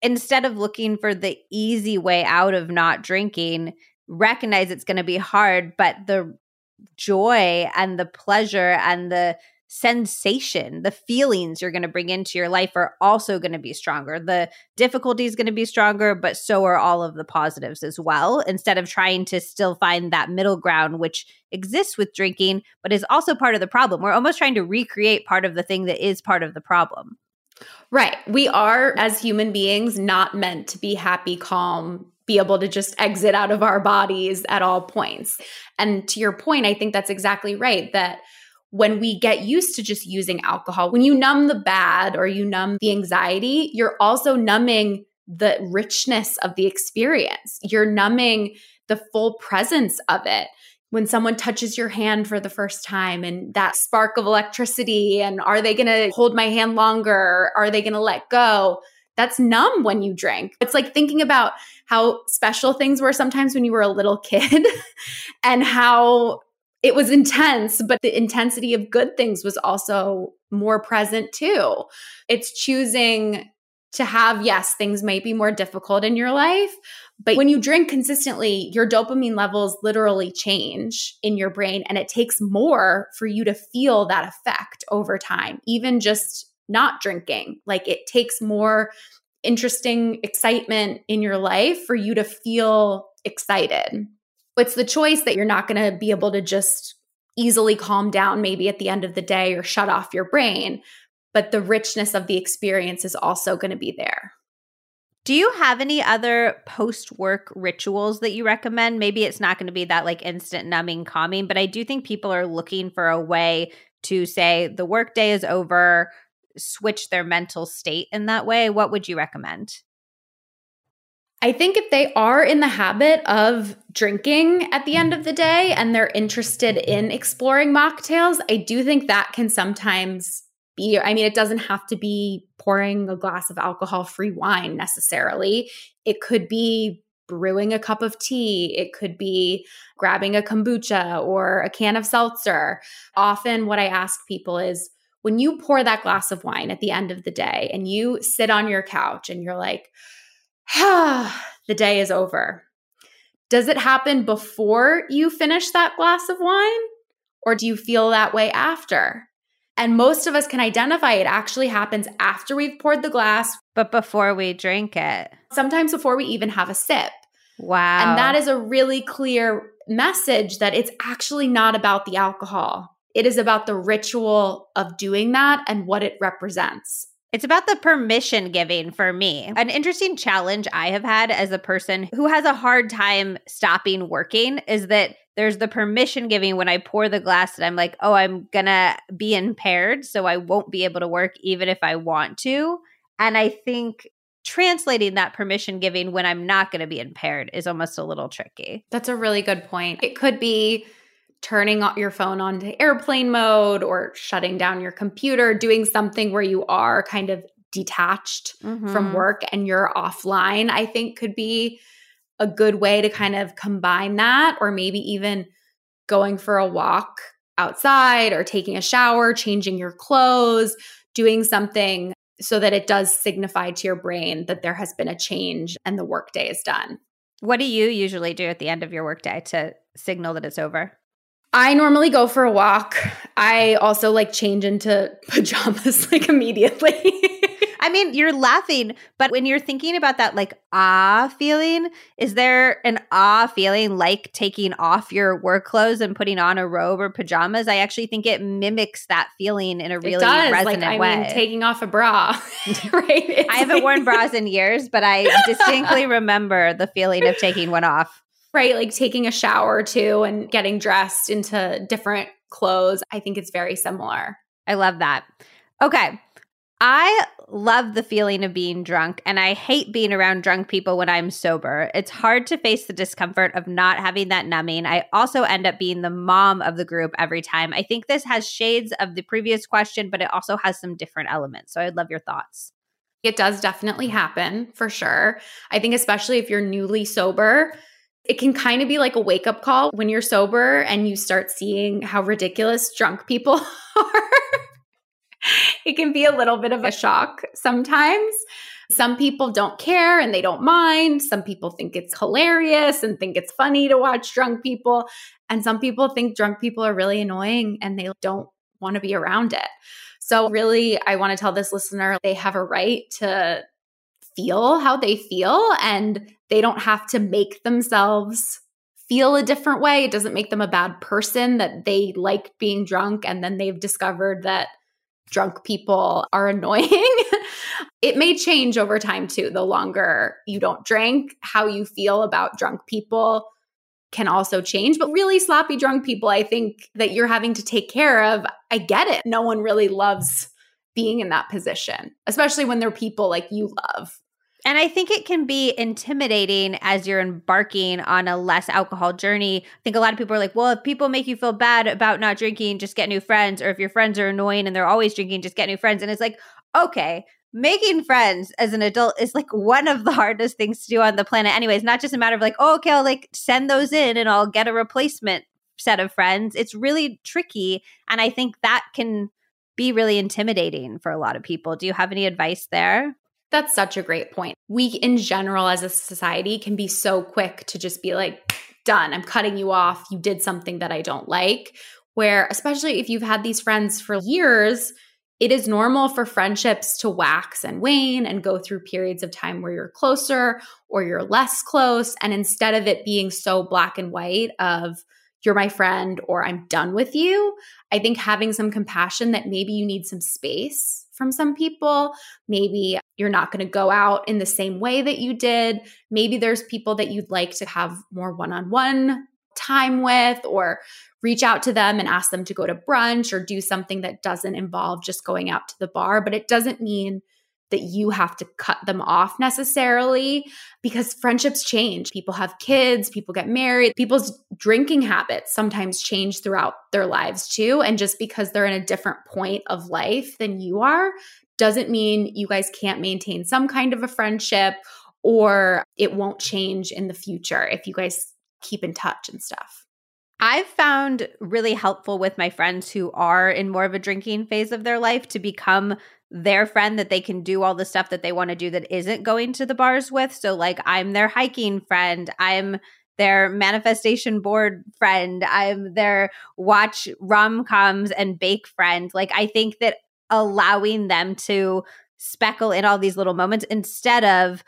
instead of looking for the easy way out of not drinking, recognize it's going to be hard, but the joy and the pleasure and the sensation, the feelings you're going to bring into your life are also going to be stronger. The difficulty is going to be stronger, but so are all of the positives as well. Instead of trying to still find that middle ground, which exists with drinking, but is also part of the problem. We're almost trying to recreate part of the thing that is part of the problem. Right. We are, as human beings, not meant to be happy, calm, be able to just exit out of our bodies at all points. And to your point, I think that's exactly right that when we get used to just using alcohol, when you numb the bad or you numb the anxiety, you're also numbing the richness of the experience. You're numbing the full presence of it. When someone touches your hand for the first time and that spark of electricity, and are they gonna hold my hand longer? Are they gonna let go? That's numb when you drink. It's like thinking about how special things were sometimes when you were a little kid and how it was intense, but the intensity of good things was also more present too. It's choosing to have, yes, things might be more difficult in your life, but when you drink consistently, your dopamine levels literally change in your brain, and it takes more for you to feel that effect over time, even just not drinking. Like it takes more interesting excitement in your life for you to feel excited it's the choice that you're not going to be able to just easily calm down maybe at the end of the day or shut off your brain but the richness of the experience is also going to be there do you have any other post work rituals that you recommend? Maybe it's not going to be that like instant numbing calming, but I do think people are looking for a way to say the workday is over, switch their mental state in that way. What would you recommend? I think if they are in the habit of drinking at the end of the day and they're interested in exploring mocktails, I do think that can sometimes be. I mean, it doesn't have to be pouring a glass of alcohol free wine necessarily. It could be brewing a cup of tea. It could be grabbing a kombucha or a can of seltzer. Often, what I ask people is when you pour that glass of wine at the end of the day and you sit on your couch and you're like, the day is over. Does it happen before you finish that glass of wine? Or do you feel that way after? And most of us can identify it actually happens after we've poured the glass, but before we drink it. Sometimes before we even have a sip. Wow. And that is a really clear message that it's actually not about the alcohol. It is about the ritual of doing that and what it represents. It's about the permission giving for me. An interesting challenge I have had as a person who has a hard time stopping working is that there's the permission giving when I pour the glass that I'm like, oh, I'm gonna be impaired, so I won't be able to work even if I want to. And I think translating that permission giving when I'm not going to be impaired is almost a little tricky. That's a really good point. It could be turning your phone on to airplane mode or shutting down your computer, doing something where you are kind of detached mm-hmm. from work and you're offline, I think could be a good way to kind of combine that, or maybe even going for a walk outside or taking a shower, changing your clothes, doing something so that it does signify to your brain that there has been a change and the workday is done. What do you usually do at the end of your workday to signal that it's over? I normally go for a walk. I also like change into pajamas like immediately. I mean, you're laughing, but when you're thinking about that like ah feeling, is there an ah feeling like taking off your work clothes and putting on a robe or pajamas? I actually think it mimics that feeling in a really resonant like, I way. Mean, taking off a bra, right? It's I haven't like- worn bras in years, but I distinctly remember the feeling of taking one off. Right, like taking a shower too and getting dressed into different clothes. I think it's very similar. I love that. Okay. I love the feeling of being drunk, and I hate being around drunk people when I'm sober. It's hard to face the discomfort of not having that numbing. I also end up being the mom of the group every time. I think this has shades of the previous question, but it also has some different elements. So I'd love your thoughts. It does definitely happen for sure. I think, especially if you're newly sober, it can kind of be like a wake up call when you're sober and you start seeing how ridiculous drunk people are it can be a little bit of a shock sometimes. Some people don't care and they don't mind. Some people think it's hilarious and think it's funny to watch drunk people. And some people think drunk people are really annoying and they don't want to be around it. So, really, I want to tell this listener they have a right to feel how they feel and they don't have to make themselves feel a different way. It doesn't make them a bad person that they like being drunk and then they've discovered that drunk people are annoying. it may change over time too. The longer you don't drink, how you feel about drunk people can also change. But really sloppy drunk people, I think that you're having to take care of. I get it. No one really loves being in that position, especially when they're people like you love. And I think it can be intimidating as you're embarking on a less alcohol journey. I think a lot of people are like, well, if people make you feel bad about not drinking, just get new friends. Or if your friends are annoying and they're always drinking, just get new friends. And it's like, okay, making friends as an adult is like one of the hardest things to do on the planet, anyways. Not just a matter of like, oh, okay, I'll like send those in and I'll get a replacement set of friends. It's really tricky. And I think that can be really intimidating for a lot of people. Do you have any advice there? That's such a great point. We, in general, as a society, can be so quick to just be like, done, I'm cutting you off. You did something that I don't like. Where, especially if you've had these friends for years, it is normal for friendships to wax and wane and go through periods of time where you're closer or you're less close. And instead of it being so black and white of, you're my friend or I'm done with you, I think having some compassion that maybe you need some space from some people. Maybe you're not going to go out in the same way that you did. Maybe there's people that you'd like to have more one on one time with or reach out to them and ask them to go to brunch or do something that doesn't involve just going out to the bar. But it doesn't mean that you have to cut them off necessarily because friendships change. People have kids, people get married, people's drinking habits sometimes change throughout their lives too. And just because they're in a different point of life than you are doesn't mean you guys can't maintain some kind of a friendship or it won't change in the future if you guys keep in touch and stuff. I've found really helpful with my friends who are in more of a drinking phase of their life to become their friend that they can do all the stuff that they want to do that isn't going to the bars with. So, like, I'm their hiking friend. I'm their manifestation board friend. I'm their watch rom coms and bake friend. Like, I think that allowing them to speckle in all these little moments instead of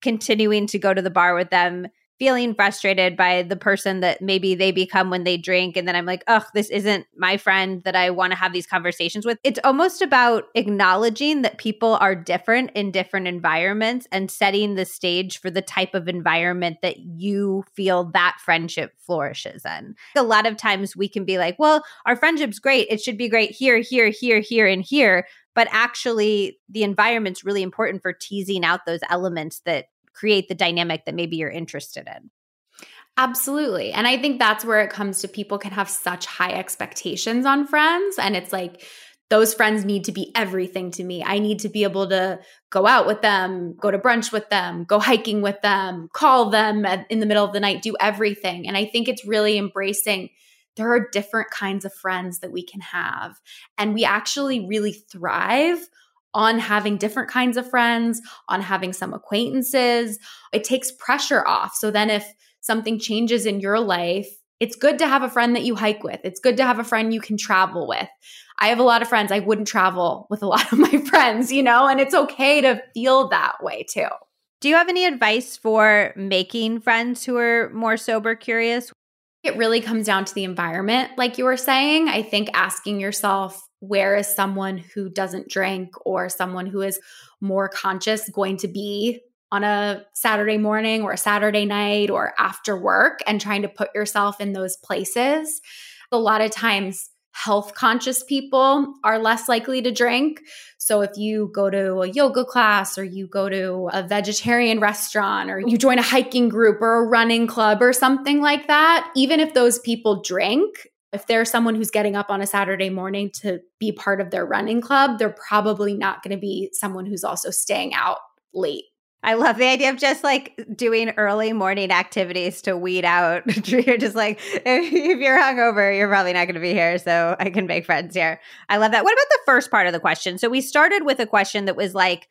continuing to go to the bar with them feeling frustrated by the person that maybe they become when they drink. And then I'm like, oh, this isn't my friend that I want to have these conversations with. It's almost about acknowledging that people are different in different environments and setting the stage for the type of environment that you feel that friendship flourishes in. A lot of times we can be like, well, our friendship's great. It should be great here, here, here, here, and here. but actually the environment's really important for teasing out those elements that create the dynamic that maybe you're interested in. Absolutely. And I think that's where it comes to people can have such high expectations on friends. And it's like, those friends need to be everything to me. I need to be able to go out with them, go to brunch with them, go hiking with them, call them in the middle of the night, do everything. And I think it's really embracing there are different kinds of friends that we can have. And we actually really thrive on having different kinds of friends, on having some acquaintances. It takes pressure off. So then if something changes in your life, it's good to have a friend that you hike with. It's good to have a friend you can travel with. I have a lot of friends. I wouldn't travel with a lot of my friends, you know, and it's okay to feel that way too. Do you have any advice for making friends who are more sober curious? It really comes down to the environment, like you were saying. I think asking yourself, where is someone who doesn't drink or someone who is more conscious going to be on a Saturday morning or a Saturday night or after work and trying to put yourself in those places. A lot of times, health conscious people are less likely to drink. So if you go to a yoga class or you go to a vegetarian restaurant or you join a hiking group or a running club or something like that, even if those people drink, if there's someone who's getting up on a Saturday morning to be part of their running club, they're probably not going to be someone who's also staying out late I love the idea of just like doing early morning activities to weed out. you're just like, if, you're hungover, you're probably not going to be here. So I can make friends here. I love that. What about the first part of the question? So we started with a question that was like,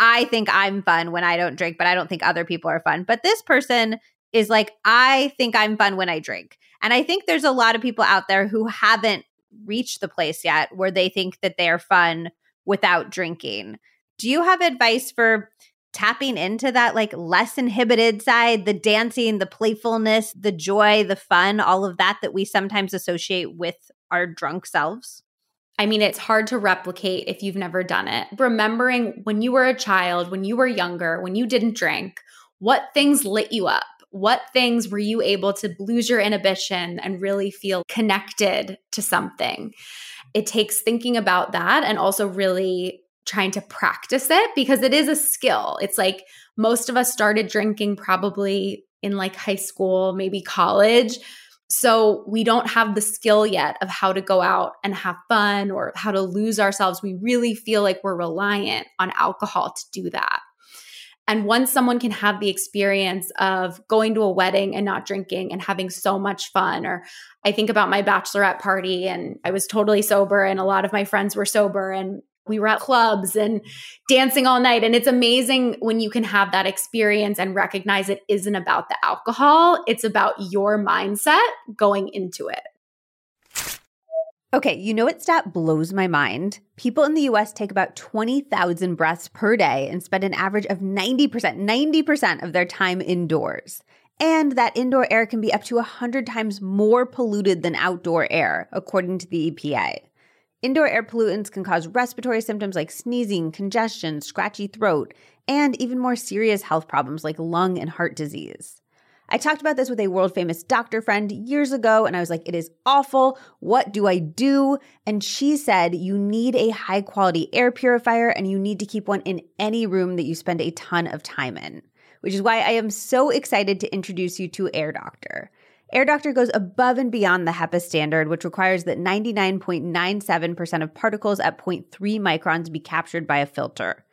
I think I'm fun when I don't drink, but I don't think other people are fun. But this person is like, I think I'm fun when I drink. And I think there's a lot of people out there who haven't reached the place yet where they think that they're fun without drinking. Do you have advice for tapping into that like less inhibited side, the dancing, the playfulness, the joy, the fun, all of that that we sometimes associate with our drunk selves? I mean, it's hard to replicate if you've never done it. Remembering when you were a child, when you were younger, when you didn't drink, what things lit you up? What things were you able to lose your inhibition and really feel connected to something? It takes thinking about that and also really trying to practice it because it is a skill. It's like most of us started drinking probably in like high school, maybe college. So we don't have the skill yet of how to go out and have fun or how to lose ourselves. We really feel like we're reliant on alcohol to do that. And once someone can have the experience of going to a wedding and not drinking and having so much fun, or I think about my bachelorette party and I was totally sober and a lot of my friends were sober and we were at clubs and dancing all night. And it's amazing when you can have that experience and recognize it isn't about the alcohol, it's about your mindset going into it. Okay, you know what stat blows my mind? People in the US take about 20,000 breaths per day and spend an average of 90%, 90% of their time indoors. And that indoor air can be up to 100 times more polluted than outdoor air, according to the EPA. Indoor air pollutants can cause respiratory symptoms like sneezing, congestion, scratchy throat, and even more serious health problems like lung and heart disease. I talked about this with a world famous doctor friend years ago, and I was like, it is awful. What do I do? And she said, you need a high quality air purifier and you need to keep one in any room that you spend a ton of time in, which is why I am so excited to introduce you to Air Doctor. Air Doctor goes above and beyond the HEPA standard, which requires that 99.97% of particles at 0.3 microns be captured by a filter.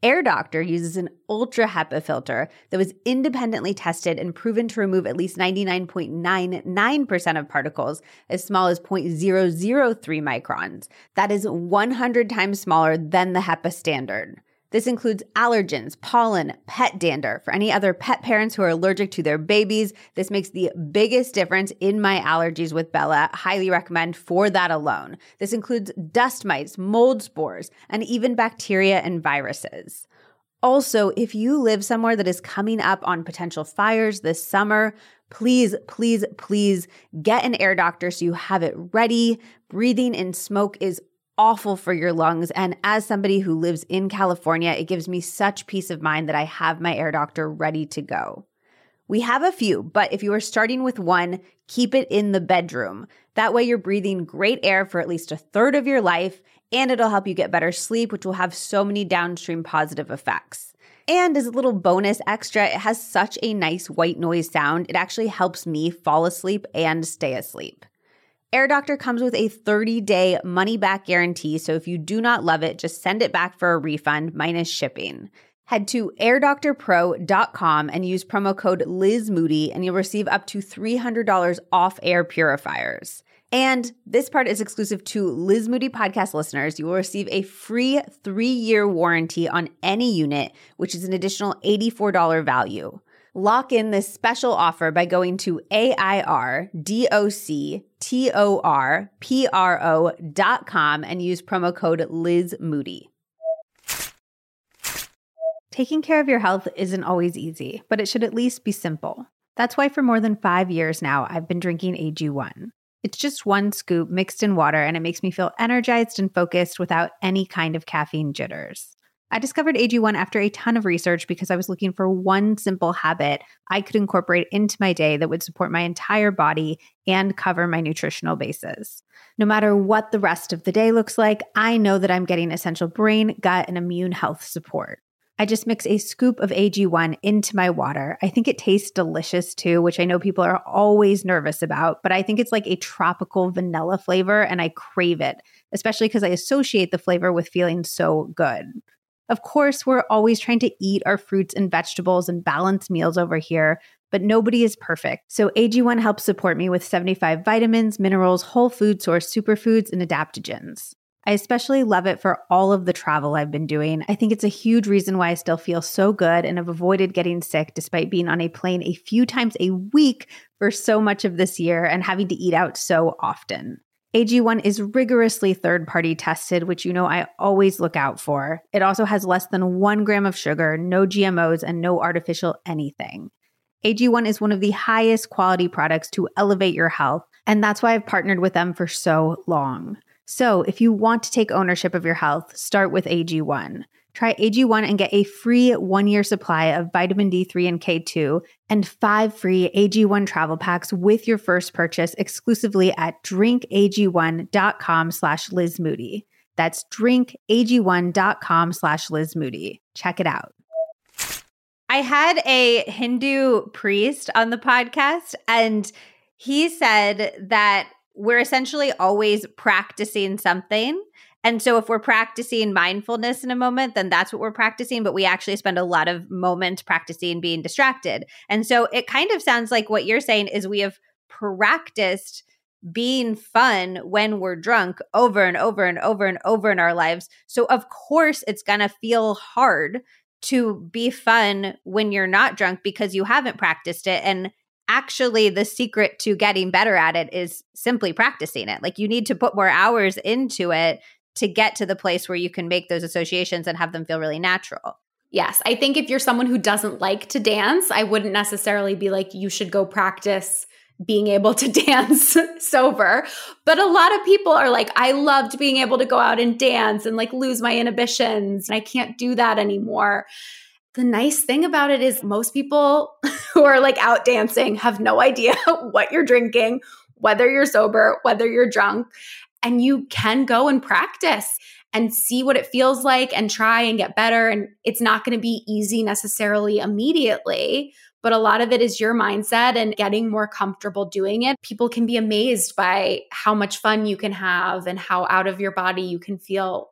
Air Doctor uses an ultra HEPA filter that was independently tested and proven to remove at least 99.99% of particles as small as 0.003 microns. That is 100 times smaller than the HEPA standard. This includes allergens, pollen, pet dander. For any other pet parents who are allergic to their babies, this makes the biggest difference in my allergies with Bella. Highly recommend for that alone. This includes dust mites, mold spores, and even bacteria and viruses. Also, if you live somewhere that is coming up on potential fires this summer, please, please, please get an air doctor so you have it ready. Breathing in smoke is awful for your lungs. And as somebody who lives in California, it gives me such peace of mind that I have my air doctor ready to go. We have a few, but if you are starting with one, keep it in the bedroom. That way, you're breathing great air for at least a third of your life and it'll help you get better sleep, which will have so many downstream positive effects. And as a little bonus extra, it has such a nice white noise sound. It actually helps me fall asleep and stay asleep. Air Doctor comes with a 30 day money back guarantee. So if you do not love it, just send it back for a refund minus shipping. Head to airdoctorpro.com and use promo code Liz Moody, and you'll receive up to $300 off air purifiers. And this part is exclusive to Liz Moody podcast listeners. You will receive a free three year warranty on any unit, which is an additional $84 value. Lock in this special offer by going to A-I-R-D-O-C-T-O-R-P-R-O dot com and use promo code Liz Moody. Taking care of your health isn't always easy, but it should at least be simple. That's why for more than five years now, I've been drinking AG1. It's just one scoop mixed in water, and it makes me feel energized and focused without any kind of caffeine jitters. I discovered AG1 after a ton of research because I was looking for one simple habit I could incorporate into my day that would support my entire body and cover my nutritional bases. No matter what the rest of the day looks like, I know that I'm getting essential brain, gut, and immune health support. I just mix a scoop of AG1 into my water. I think it tastes delicious too, which I know people are always nervous about, but I think it's like a tropical vanilla flavor and I crave it, especially because I associate the flavor with feeling so good. Of course, we're always trying to eat our fruits and vegetables and balance meals over here, but nobody is perfect. So AG1 helps support me with 75 vitamins, minerals, whole food source superfoods, and adaptogens. I especially love it for all of the travel I've been doing. I think it's a huge reason why I still feel so good and have avoided getting sick despite being on a plane a few times a week for so much of this year and having to eat out so often. AG1 is rigorously third party tested, which you know I always look out for. It also has less than one gram of sugar, no GMOs, and no artificial anything. AG1 is one of the highest quality products to elevate your health, and that's why I've partnered with them for so long. So, if you want to take ownership of your health, start with AG1. Try AG1 and get a free one year supply of vitamin D3 and K2 and five free AG1 travel packs with your first purchase exclusively at drinkag1.com slash Liz Moody. That's drinkag1.com slash Liz Moody. Check it out. I had a Hindu priest on the podcast, and he said that we're essentially always practicing something and so if we're practicing mindfulness in a moment, then that's what we're practicing. But we actually spend a lot of moments practicing being distracted. And so it kind of sounds like what you're saying is we have practiced being fun when we're drunk over and over and over and over in our lives. So of course it's going to feel hard to be fun when you're not drunk because you haven't practiced it and actually the secret to getting better at it is simply practicing it. Like you need to put more hours into it to get to the place where you can make those associations and have them feel really natural. Yes. I think if you're someone who doesn't like to dance, I wouldn't necessarily be like, you should go practice being able to dance sober. But a lot of people are like, I loved being able to go out and dance and like lose my inhibitions, and I can't do that anymore. The nice thing about it is, most people who are like out dancing have no idea what you're drinking, whether you're sober, whether you're drunk and you can go and practice and see what it feels like and try and get better. And it's not going to be easy necessarily immediately, but a lot of it is your mindset and getting more comfortable doing it. People can be amazed by how much fun you can have and how out of your body you can feel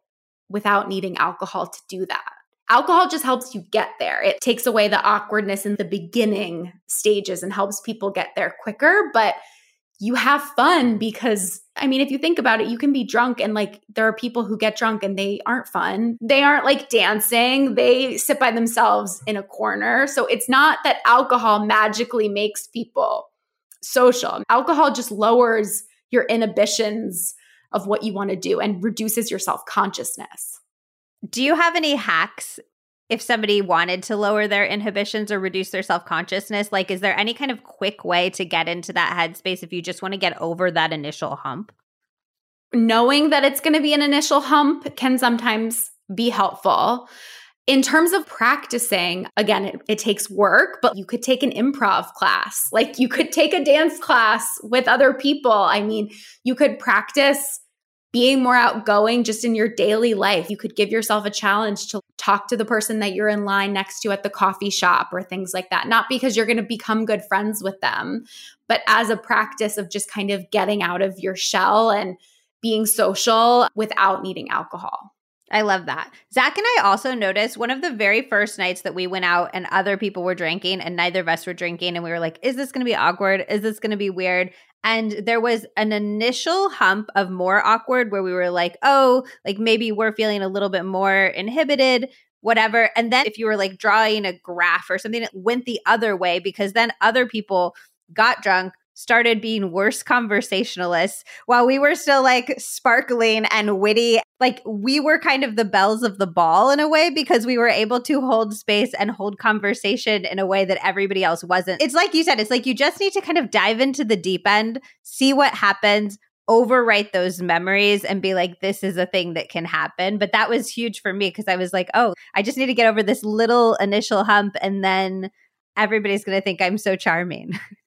without needing alcohol to do that. Alcohol just helps you get there. It takes away the awkwardness in the beginning stages and helps people get there quicker. But you have fun because I mean, if you think about it, you can be drunk and like there are people who get drunk and they aren't fun. They aren't like dancing. They sit by themselves in a corner. So it's not that alcohol magically makes people social. Alcohol just lowers your inhibitions of what you want to do and reduces your self consciousness. Do you have any hacks if somebody wanted to lower their inhibitions or reduce their self consciousness, like, is there any kind of quick way to get into that headspace if you just want to get over that initial hump? Knowing that it's going to be an initial hump can sometimes be helpful. In terms of practicing, again, it, it, takes work, but you could take an improv class. Like you could take a dance class with other people. I mean, you could practice being more outgoing just in your daily life. You could give yourself a challenge to talk to the person that you're in line next to at the coffee shop or things like that. Not because you're going to become good friends with them, but as a practice of just kind of getting out of your shell and being social without needing alcohol. I love that. Zach and I also noticed one of the very first nights that we went out and other people were drinking and neither of us were drinking. And we were like, is this going to be awkward? Is this going to be weird? And there was an initial hump of more awkward where we were like, oh, like maybe we're feeling a little bit more inhibited, whatever. And then if you were like drawing a graph or something, it went the other way because then other people got drunk, started being worse conversationalists while we were still like sparkling and witty. Like we were kind of the belles of the ball in a way because we were able to hold space and hold conversation in a way that everybody else wasn't. It's like you said, it's like you just need to kind of dive into the deep end, see what happens, overwrite those memories and be like, this is a thing that can happen. But that was huge for me because I was like, oh, I just need to get over this little initial hump and then everybody's going to think I'm so charming.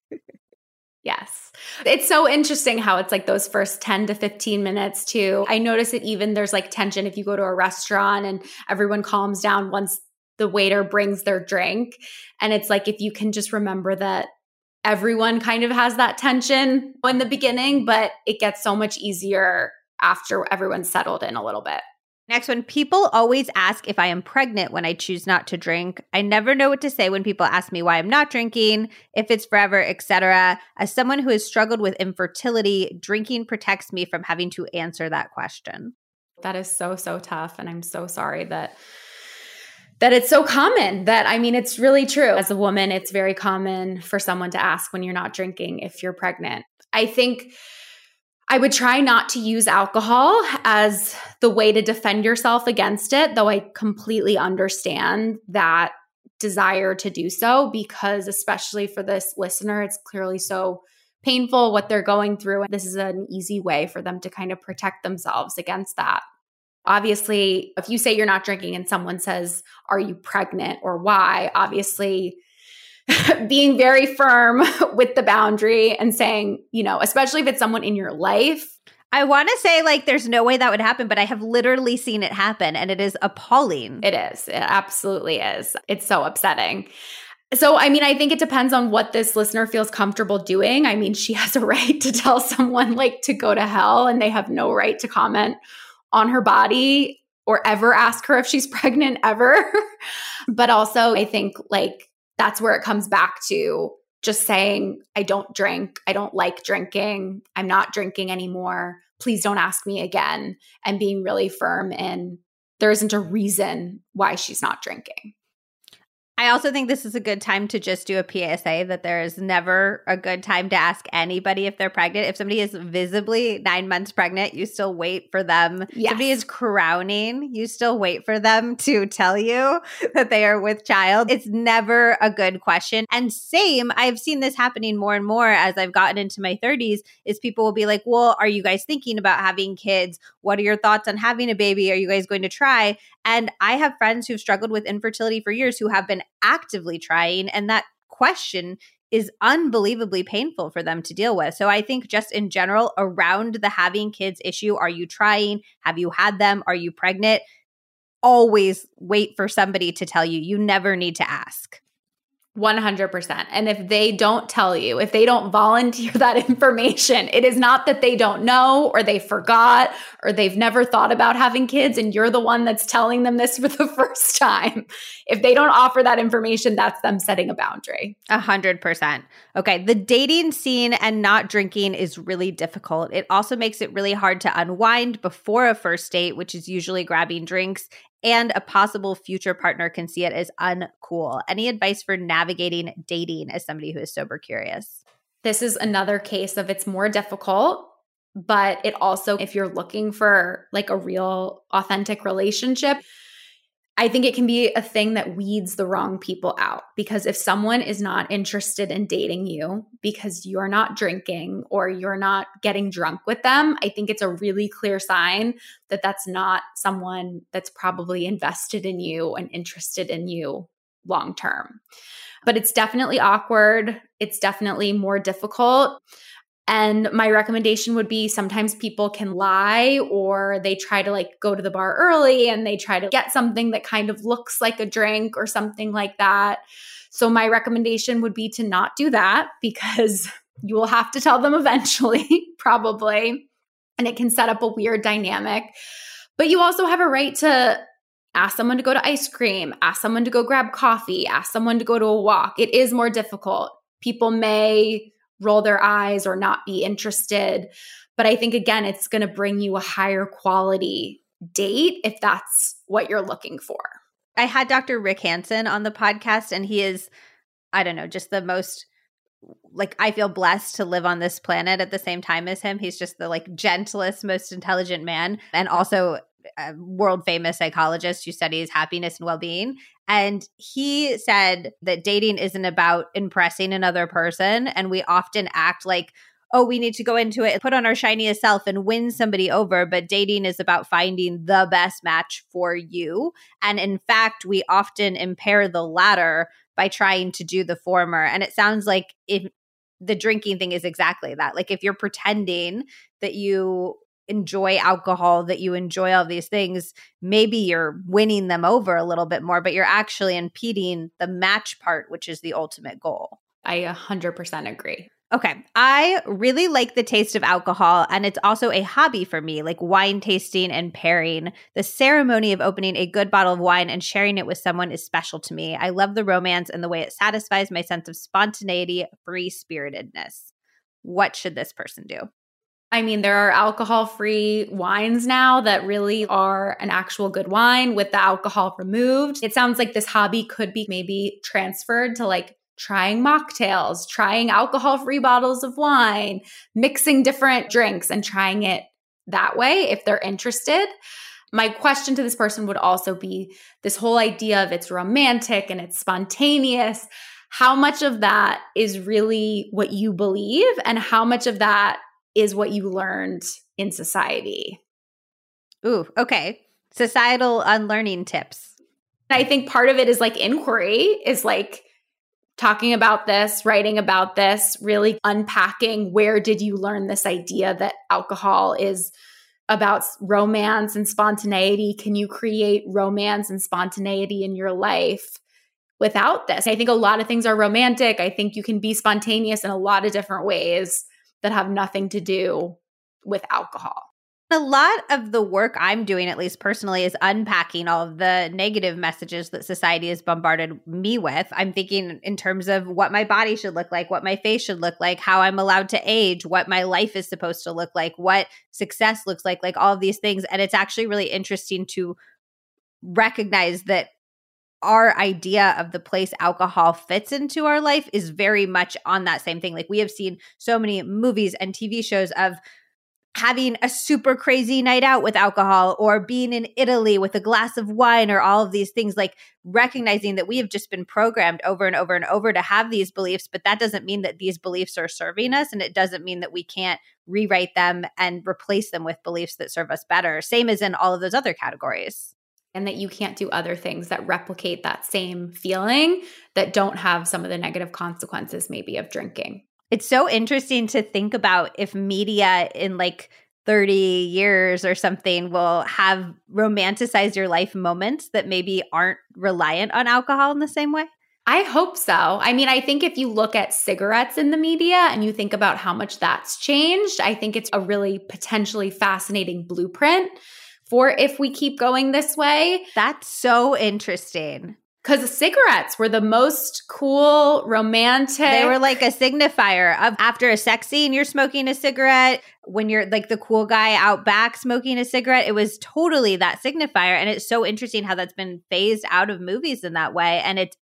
Yes. It's so interesting how it's like those first 10 to 15 minutes too. I notice it even there's like tension if you go to a restaurant and everyone calms down once the waiter brings their drink. And it's like if you can just remember that everyone kind of has that tension in the beginning, but it gets so much easier after everyone's settled in a little bit. Next one people always ask if I am pregnant when I choose not to drink. I never know what to say when people ask me why I'm not drinking, if it's forever, etc. As someone who has struggled with infertility, drinking protects me from having to answer that question. That is so so tough and I'm so sorry that that it's so common that I mean it's really true. As a woman, it's very common for someone to ask when you're not drinking if you're pregnant. I think I would try not to use alcohol as the way to defend yourself against it, though I completely understand that desire to do so because, especially for this listener, it's clearly so painful what they're going through. And This is an easy way for them to kind of protect themselves against that. Obviously, if you say you're not drinking and someone says, Are you pregnant or why? Obviously, being very firm with the boundary and saying, you know, especially if it's someone in your life. I want to say like there's no way that would happen, but I have literally seen it happen and it is appalling. It is. It absolutely is. It's so upsetting. So, I mean, I think it depends on what this listener feels comfortable doing. I mean, she has a right to tell someone like to go to hell and they have no right to comment on her body or ever ask her if she's pregnant ever. but also, I think like that's where it comes back to just saying, I don't drink. I don't like drinking. I'm not drinking anymore. Please don't ask me again. And being really firm in there isn't a reason why she's not drinking. I also think this is a good time to just do a PSA that there is never a good time to ask anybody if they're pregnant. If somebody is visibly nine months pregnant, you still wait for them. Yes. Somebody is crowning, you still wait for them to tell you that they are with child. It's never a good question. And same, I've seen this happening more and more as I've gotten into my 30s, is people will be like, Well, are you guys thinking about having kids? What are your thoughts on having a baby? Are you guys going to try? And I have friends who've struggled with infertility for years who have been actively trying. And that question is unbelievably painful for them to deal with. So I think just in general around the having kids issue, are you trying? Have you had them? Are you pregnant? Always wait for somebody to tell you. You never need to ask. 100%. And if they don't tell you, if they don't volunteer that information, it is not that they don't know or they forgot or they've never thought about having kids and you're the one that's telling them this for the first time. If they don't offer that information, that's them setting a boundary. A hundred percent. Okay. The dating scene and not drinking is really difficult. It also makes it really hard to unwind before a first date, which is usually grabbing drinks and a possible future partner can see it as uncool. Any advice for navigating dating as somebody who is sober curious? This is another case of it's more difficult, but it also, if you're looking for like a real authentic relationship, I think it can be a thing that weeds the wrong people out because if someone is not interested in dating you because you're not drinking or you're not getting drunk with them, I think it's a really clear sign that that's not someone that's probably invested in you and interested in you long term. But it's definitely awkward, it's definitely more difficult. And my recommendation would be sometimes people can lie or they try to like go to the bar early and they try to get something that kind of looks like a drink or something like that. So my recommendation would be to not do that because you will have to tell them eventually, probably. And it can set up a weird dynamic. But you also have a right to ask someone to go to ice cream, ask someone to go grab coffee, ask someone to go to a walk. It is more difficult. People may roll their eyes or not be interested. But I think, again, it's going to bring you a higher quality date if that's what you're looking for. I had Dr. Rick Hanson on the podcast, and he is, I don't know, just the most like I feel blessed to live on this planet at the same time as him. He's just the like gentlest, most intelligent man, and also a world famous psychologist who studies happiness and well being. And he said that dating isn't about impressing another person. And we often act like, oh, we need to go into it, put on our shiniest self and win somebody over. But dating is about finding the best match for you. And in fact, we often impair the latter by trying to do the former. And it sounds like if the drinking thing is exactly that. Like if you're pretending that you enjoy alcohol, that you enjoy all these things, maybe you're winning them over a little bit more, but you're actually impeding the match part, which is the ultimate goal. I 100% agree. Okay. I really like the taste of alcohol, and it's also a hobby for me, like wine tasting and pairing. The ceremony of opening a good bottle of wine and sharing it with someone is special to me. I love the romance and the way it satisfies my sense of spontaneity, free spiritedness. What should this person do? I mean, there are alcohol free wines now that really are an actual good wine with the alcohol removed. It sounds like this hobby could be maybe transferred to like trying mocktails, trying alcohol free bottles of wine, mixing different drinks and trying it that way if they're interested. My question to this person would also be this whole idea of it's romantic and it's spontaneous. How much of that is really what you believe, and how much of that is what you learned in society. Ooh, okay. Societal unlearning tips. I think part of it is like inquiry, is like talking about this, writing about this, really unpacking where did you learn this idea that alcohol is about romance and spontaneity? Can you create romance and spontaneity in your life without this? I think a lot of things are romantic. I think you can be spontaneous in a lot of different ways that have nothing to do with alcohol. A lot of the work I'm doing, at least personally, is unpacking all of the negative messages that society has bombarded me with. I'm thinking in terms of what my body should look like, what my face should look like, how I'm allowed to age, what my life is supposed to look like, what success looks like, like all of these things. And it's actually really interesting to recognize that our idea of the place alcohol fits into our life is very much on that same thing. Like we have seen so many movies and TV shows of having a super crazy night out with alcohol or being in Italy with a glass of wine or all of these things like recognizing that we have just been programmed over and over and over to have these beliefs but that doesn't mean that these beliefs are serving us and it doesn't mean that we can't rewrite them and replace them with beliefs that serve us better same as in all of those other categories and that you can't do other things that replicate that same feeling that don't have some of the negative consequences maybe of drinking. It's so interesting to think about if media in like 30 years or something will have romanticized your life moments that maybe aren't reliant on alcohol in the same way. I hope so. I mean, I think if you look at cigarettes in the media and you think about how much that's changed, I think it's a really potentially fascinating blueprint for if we keep going this way. That's so interesting. Because cigarettes were the most cool, romantic. They were like a signifier of after a sex scene, you're smoking a cigarette. When you're like the cool guy out back smoking a cigarette, it was totally that signifier. And it's so interesting how that's been phased out of movies in that way. And it's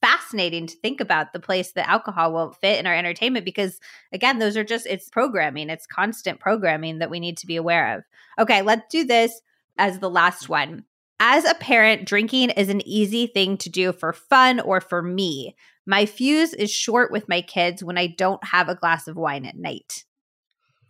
fascinating to think about the place that alcohol won't fit in our entertainment because again those are just it's programming it's constant programming that we need to be aware of. Okay let's do this as the last one. As a parent drinking is an easy thing to do for fun or for me. My fuse is short with my kids when i don't have a glass of wine at night.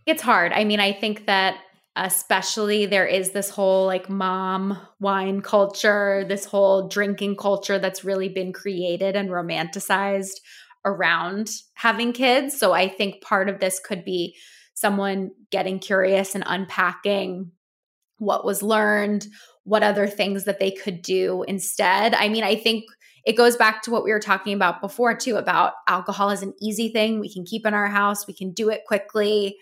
It's hard. I mean i think that especially there is this whole like mom wine culture, this whole drinking culture that's really been created and romanticized around having kids. So I think part of this could be someone getting curious and unpacking what was learned, what other things that they could do instead. I mean, I think it goes back to what we were talking about before, too, about alcohol is an easy thing we can keep in our house, we can do it quickly.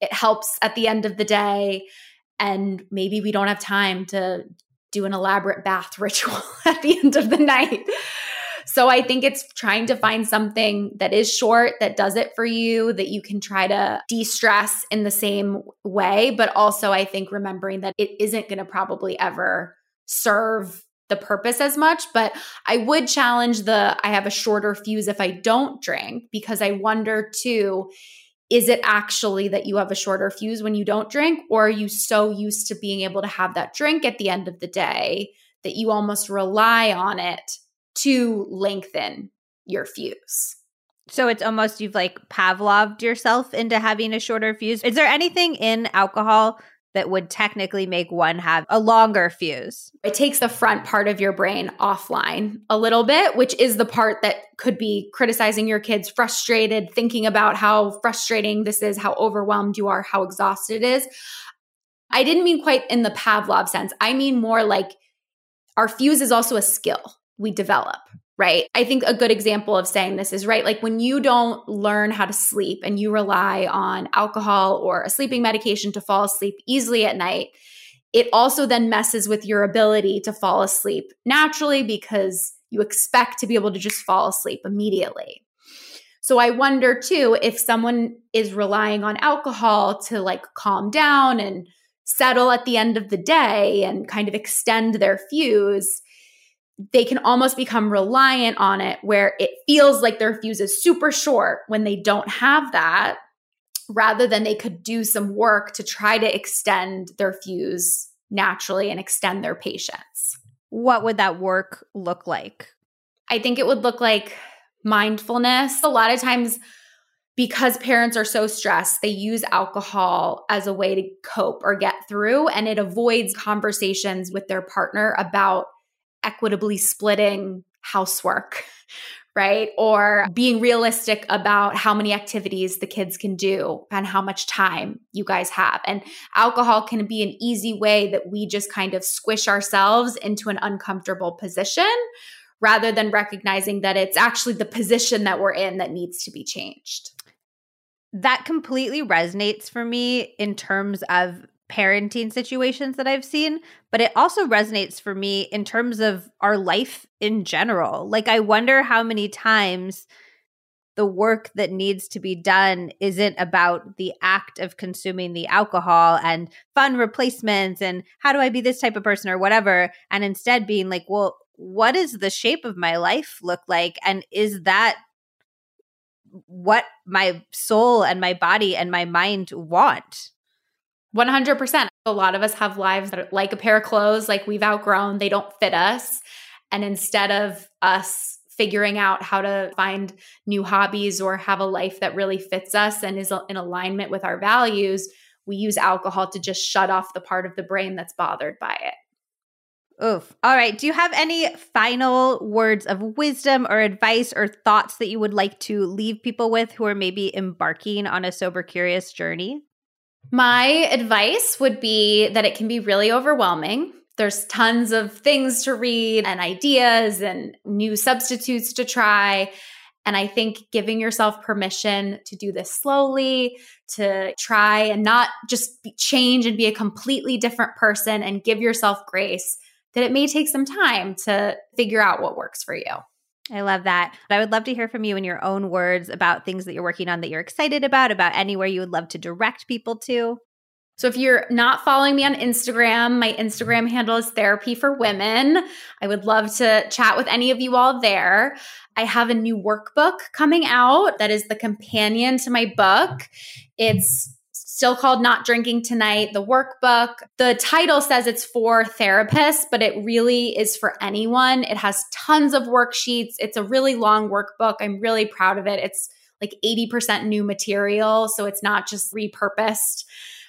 It helps at the end of the day. And maybe we don't have time to do an elaborate bath ritual at the end of the night. So I think it's trying to find something that is short, that does it for you, that you can try to de stress in the same way. But also, I think remembering that it isn't going to probably ever serve the purpose as much. But I would challenge the I have a shorter fuse if I don't drink, because I wonder too is it actually that you have a shorter fuse when you don't drink? Or are you so used to being able to have that drink at the end of the day that you almost rely on it to lengthen your fuse? So it's almost you've like pavloved yourself into having a shorter fuse. Is there anything in alcohol that would technically make one have a longer fuse. It takes the front part of your brain offline a little bit, which is the part that could be criticizing your kids, frustrated, thinking about how frustrating this is, how overwhelmed you are, how exhausted it is. I didn't mean quite in the Pavlov sense. I mean more like our fuse is also a skill we develop right? I think a good example of saying this is right. Like when you don't learn how to sleep and you rely on alcohol or a sleeping medication to fall asleep easily at night, it also then messes with your ability to fall asleep naturally because you expect to be able to just fall asleep immediately. So I wonder too if someone is relying on alcohol to like calm down and settle at the end of the day and kind of extend their fuse they can almost become reliant on it where it feels like their fuse is super short when they don't have that rather than they could do some work to try to extend their fuse naturally and extend their patience. What would that work look like? I think it would look like mindfulness. A lot of times, because parents are so stressed, they use alcohol as a way to cope or get through, and it avoids conversations with their partner about equitably splitting housework, right? Or being realistic about how many activities the kids can do and how much time you guys have. And alcohol can be an easy way that we just kind of squish ourselves into an uncomfortable position rather than recognizing that it's actually the position that we're in that needs to be changed. That completely resonates for me in terms of parenting situations that I've seen, but it also resonates for me in terms of our life in general. Like, I wonder how many times the work that needs to be done isn't about the act of consuming the alcohol and fun replacements and how do I be this type of person or whatever. And instead being like, well, what does the shape of my life look like? And is that what my soul and my body and my mind want? 100%. A lot of us have lives that are like a pair of clothes, like we've outgrown, they don't fit us. And instead of us figuring out how to find new hobbies or have a life that really fits us and is in alignment with our values, we use alcohol to just shut off the part of the brain that's bothered by it. Oof. All right. Do you have any final words of wisdom or advice or thoughts that you would like to leave people with who are maybe embarking on a sober curious journey? My advice would be that it can be really overwhelming. There's tons of things to read and ideas and new substitutes to try. And I think giving yourself permission to do this slowly, to try and not just change and be a completely different person and give yourself grace, that it may take some time to figure out what works for you. I love that. I would love to hear from you in your own words about things that you're working on that you're excited about, about anywhere you would love to direct people to. So if you're not following me on Instagram, my Instagram handle is therapy for women. I would love to chat with any of you all there. I have a new workbook coming out that is the companion to my book. It's still called Not Drinking Tonight, the workbook. The title says it's for therapists, but it really is for anyone. It has tons of worksheets. It's a really long workbook. I'm really proud of it. It's like 80% new material, so it's not just repurposed.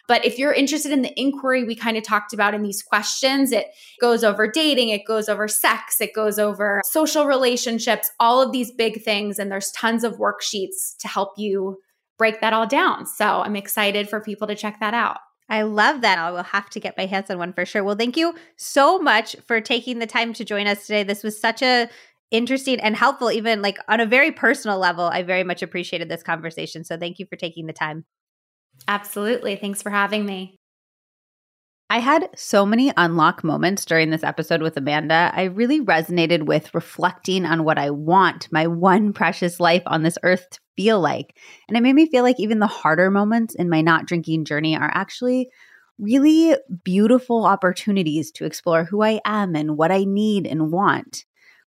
But if you're interested in the inquiry we kind of talked about in these questions, it goes over dating, it goes over sex, it goes over social relationships, all of these big things. And there's tons of worksheets to help you break that all down. So I'm excited for people to check that out. I love that. I will have to get my hands on one for sure. Well, thank you so much for taking the time to join us today. This was such a interesting and helpful even like on a very personal level. I very much appreciated this conversation. So thank you for taking the time. Absolutely. Thanks for having me. I had so many unlock moments during this episode with Amanda. I really resonated with reflecting on what I want my one precious life on this earth to feel like. And it made me feel like even the harder moments in my not drinking journey are actually really beautiful opportunities to explore who I am and what I need and want.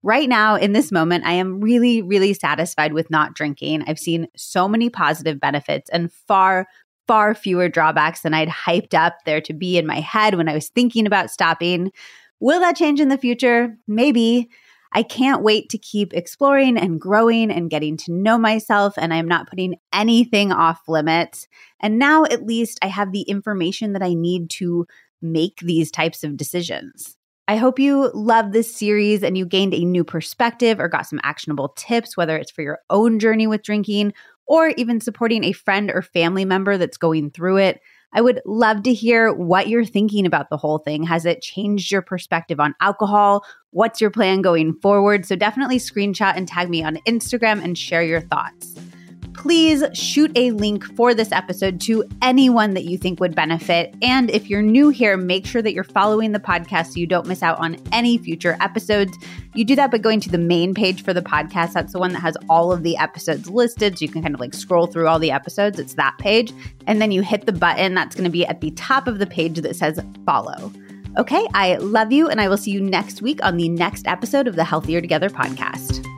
Right now, in this moment, I am really, really satisfied with not drinking. I've seen so many positive benefits and far far fewer drawbacks than I'd hyped up there to be in my head when I was thinking about stopping. Will that change in the future? Maybe. I can't wait to keep exploring and growing and getting to know myself, and I'm not putting anything off limits. And now, at least, I have the information that I need to make these types of decisions. I hope you love this series and you gained a new perspective or got some actionable tips, whether it's for your own journey with drinking or even supporting a friend or family member that's going through it. I would love to hear what you're thinking about the whole thing. Has it changed your perspective on alcohol? What's your plan going forward? So definitely screenshot and tag me on Instagram and share your thoughts please shoot a link for this episode to anyone that you think would benefit. And if you're new here, make sure that you're following the podcast so you don't miss out on any future episodes. You do that by going to the main page for the podcast. That's the one that has all of the episodes listed. So you can kind of like scroll through all the episodes. It's that page. And then you hit the button that's going to be at the top of the page that says follow. Okay, I love you, and I will see you next week on the next episode of the Healthier Together podcast.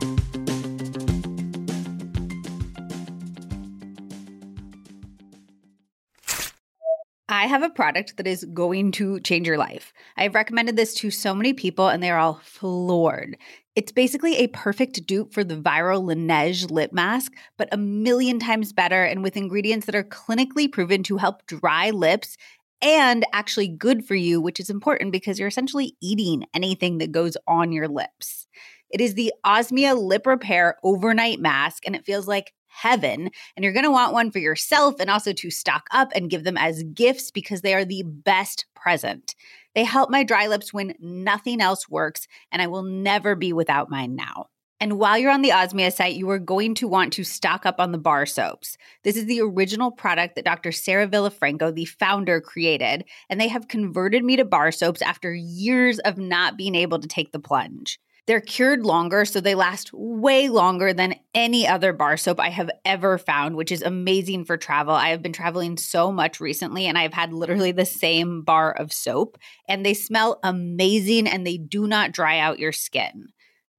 I have a product that is going to change your life. I've recommended this to so many people and they're all floored. It's basically a perfect dupe for the viral Laneige lip mask, but a million times better and with ingredients that are clinically proven to help dry lips and actually good for you, which is important because you're essentially eating anything that goes on your lips. It is the Osmia Lip Repair Overnight Mask, and it feels like heaven. And you're going to want one for yourself and also to stock up and give them as gifts because they are the best present. They help my dry lips when nothing else works, and I will never be without mine now. And while you're on the Osmia site, you are going to want to stock up on the bar soaps. This is the original product that Dr. Sarah Villafranco, the founder, created, and they have converted me to bar soaps after years of not being able to take the plunge. They're cured longer, so they last way longer than any other bar soap I have ever found, which is amazing for travel. I have been traveling so much recently and I've had literally the same bar of soap, and they smell amazing and they do not dry out your skin.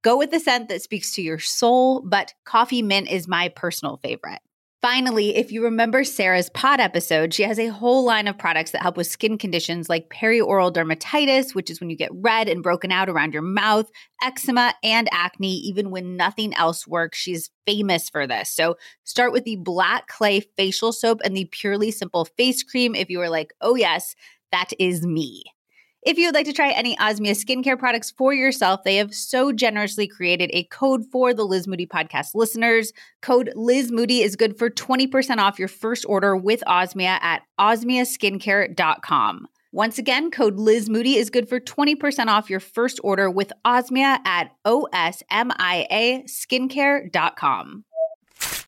Go with the scent that speaks to your soul, but coffee mint is my personal favorite. Finally, if you remember Sarah's pod episode, she has a whole line of products that help with skin conditions like perioral dermatitis, which is when you get red and broken out around your mouth, eczema, and acne, even when nothing else works. She's famous for this. So start with the black clay facial soap and the purely simple face cream if you are like, oh, yes, that is me. If you would like to try any Osmia skincare products for yourself, they have so generously created a code for the Liz Moody podcast listeners. Code Liz Moody is good for 20% off your first order with Osmia at osmiaskincare.com. Once again, code Liz Moody is good for 20% off your first order with Osmia at osmia skincare.com.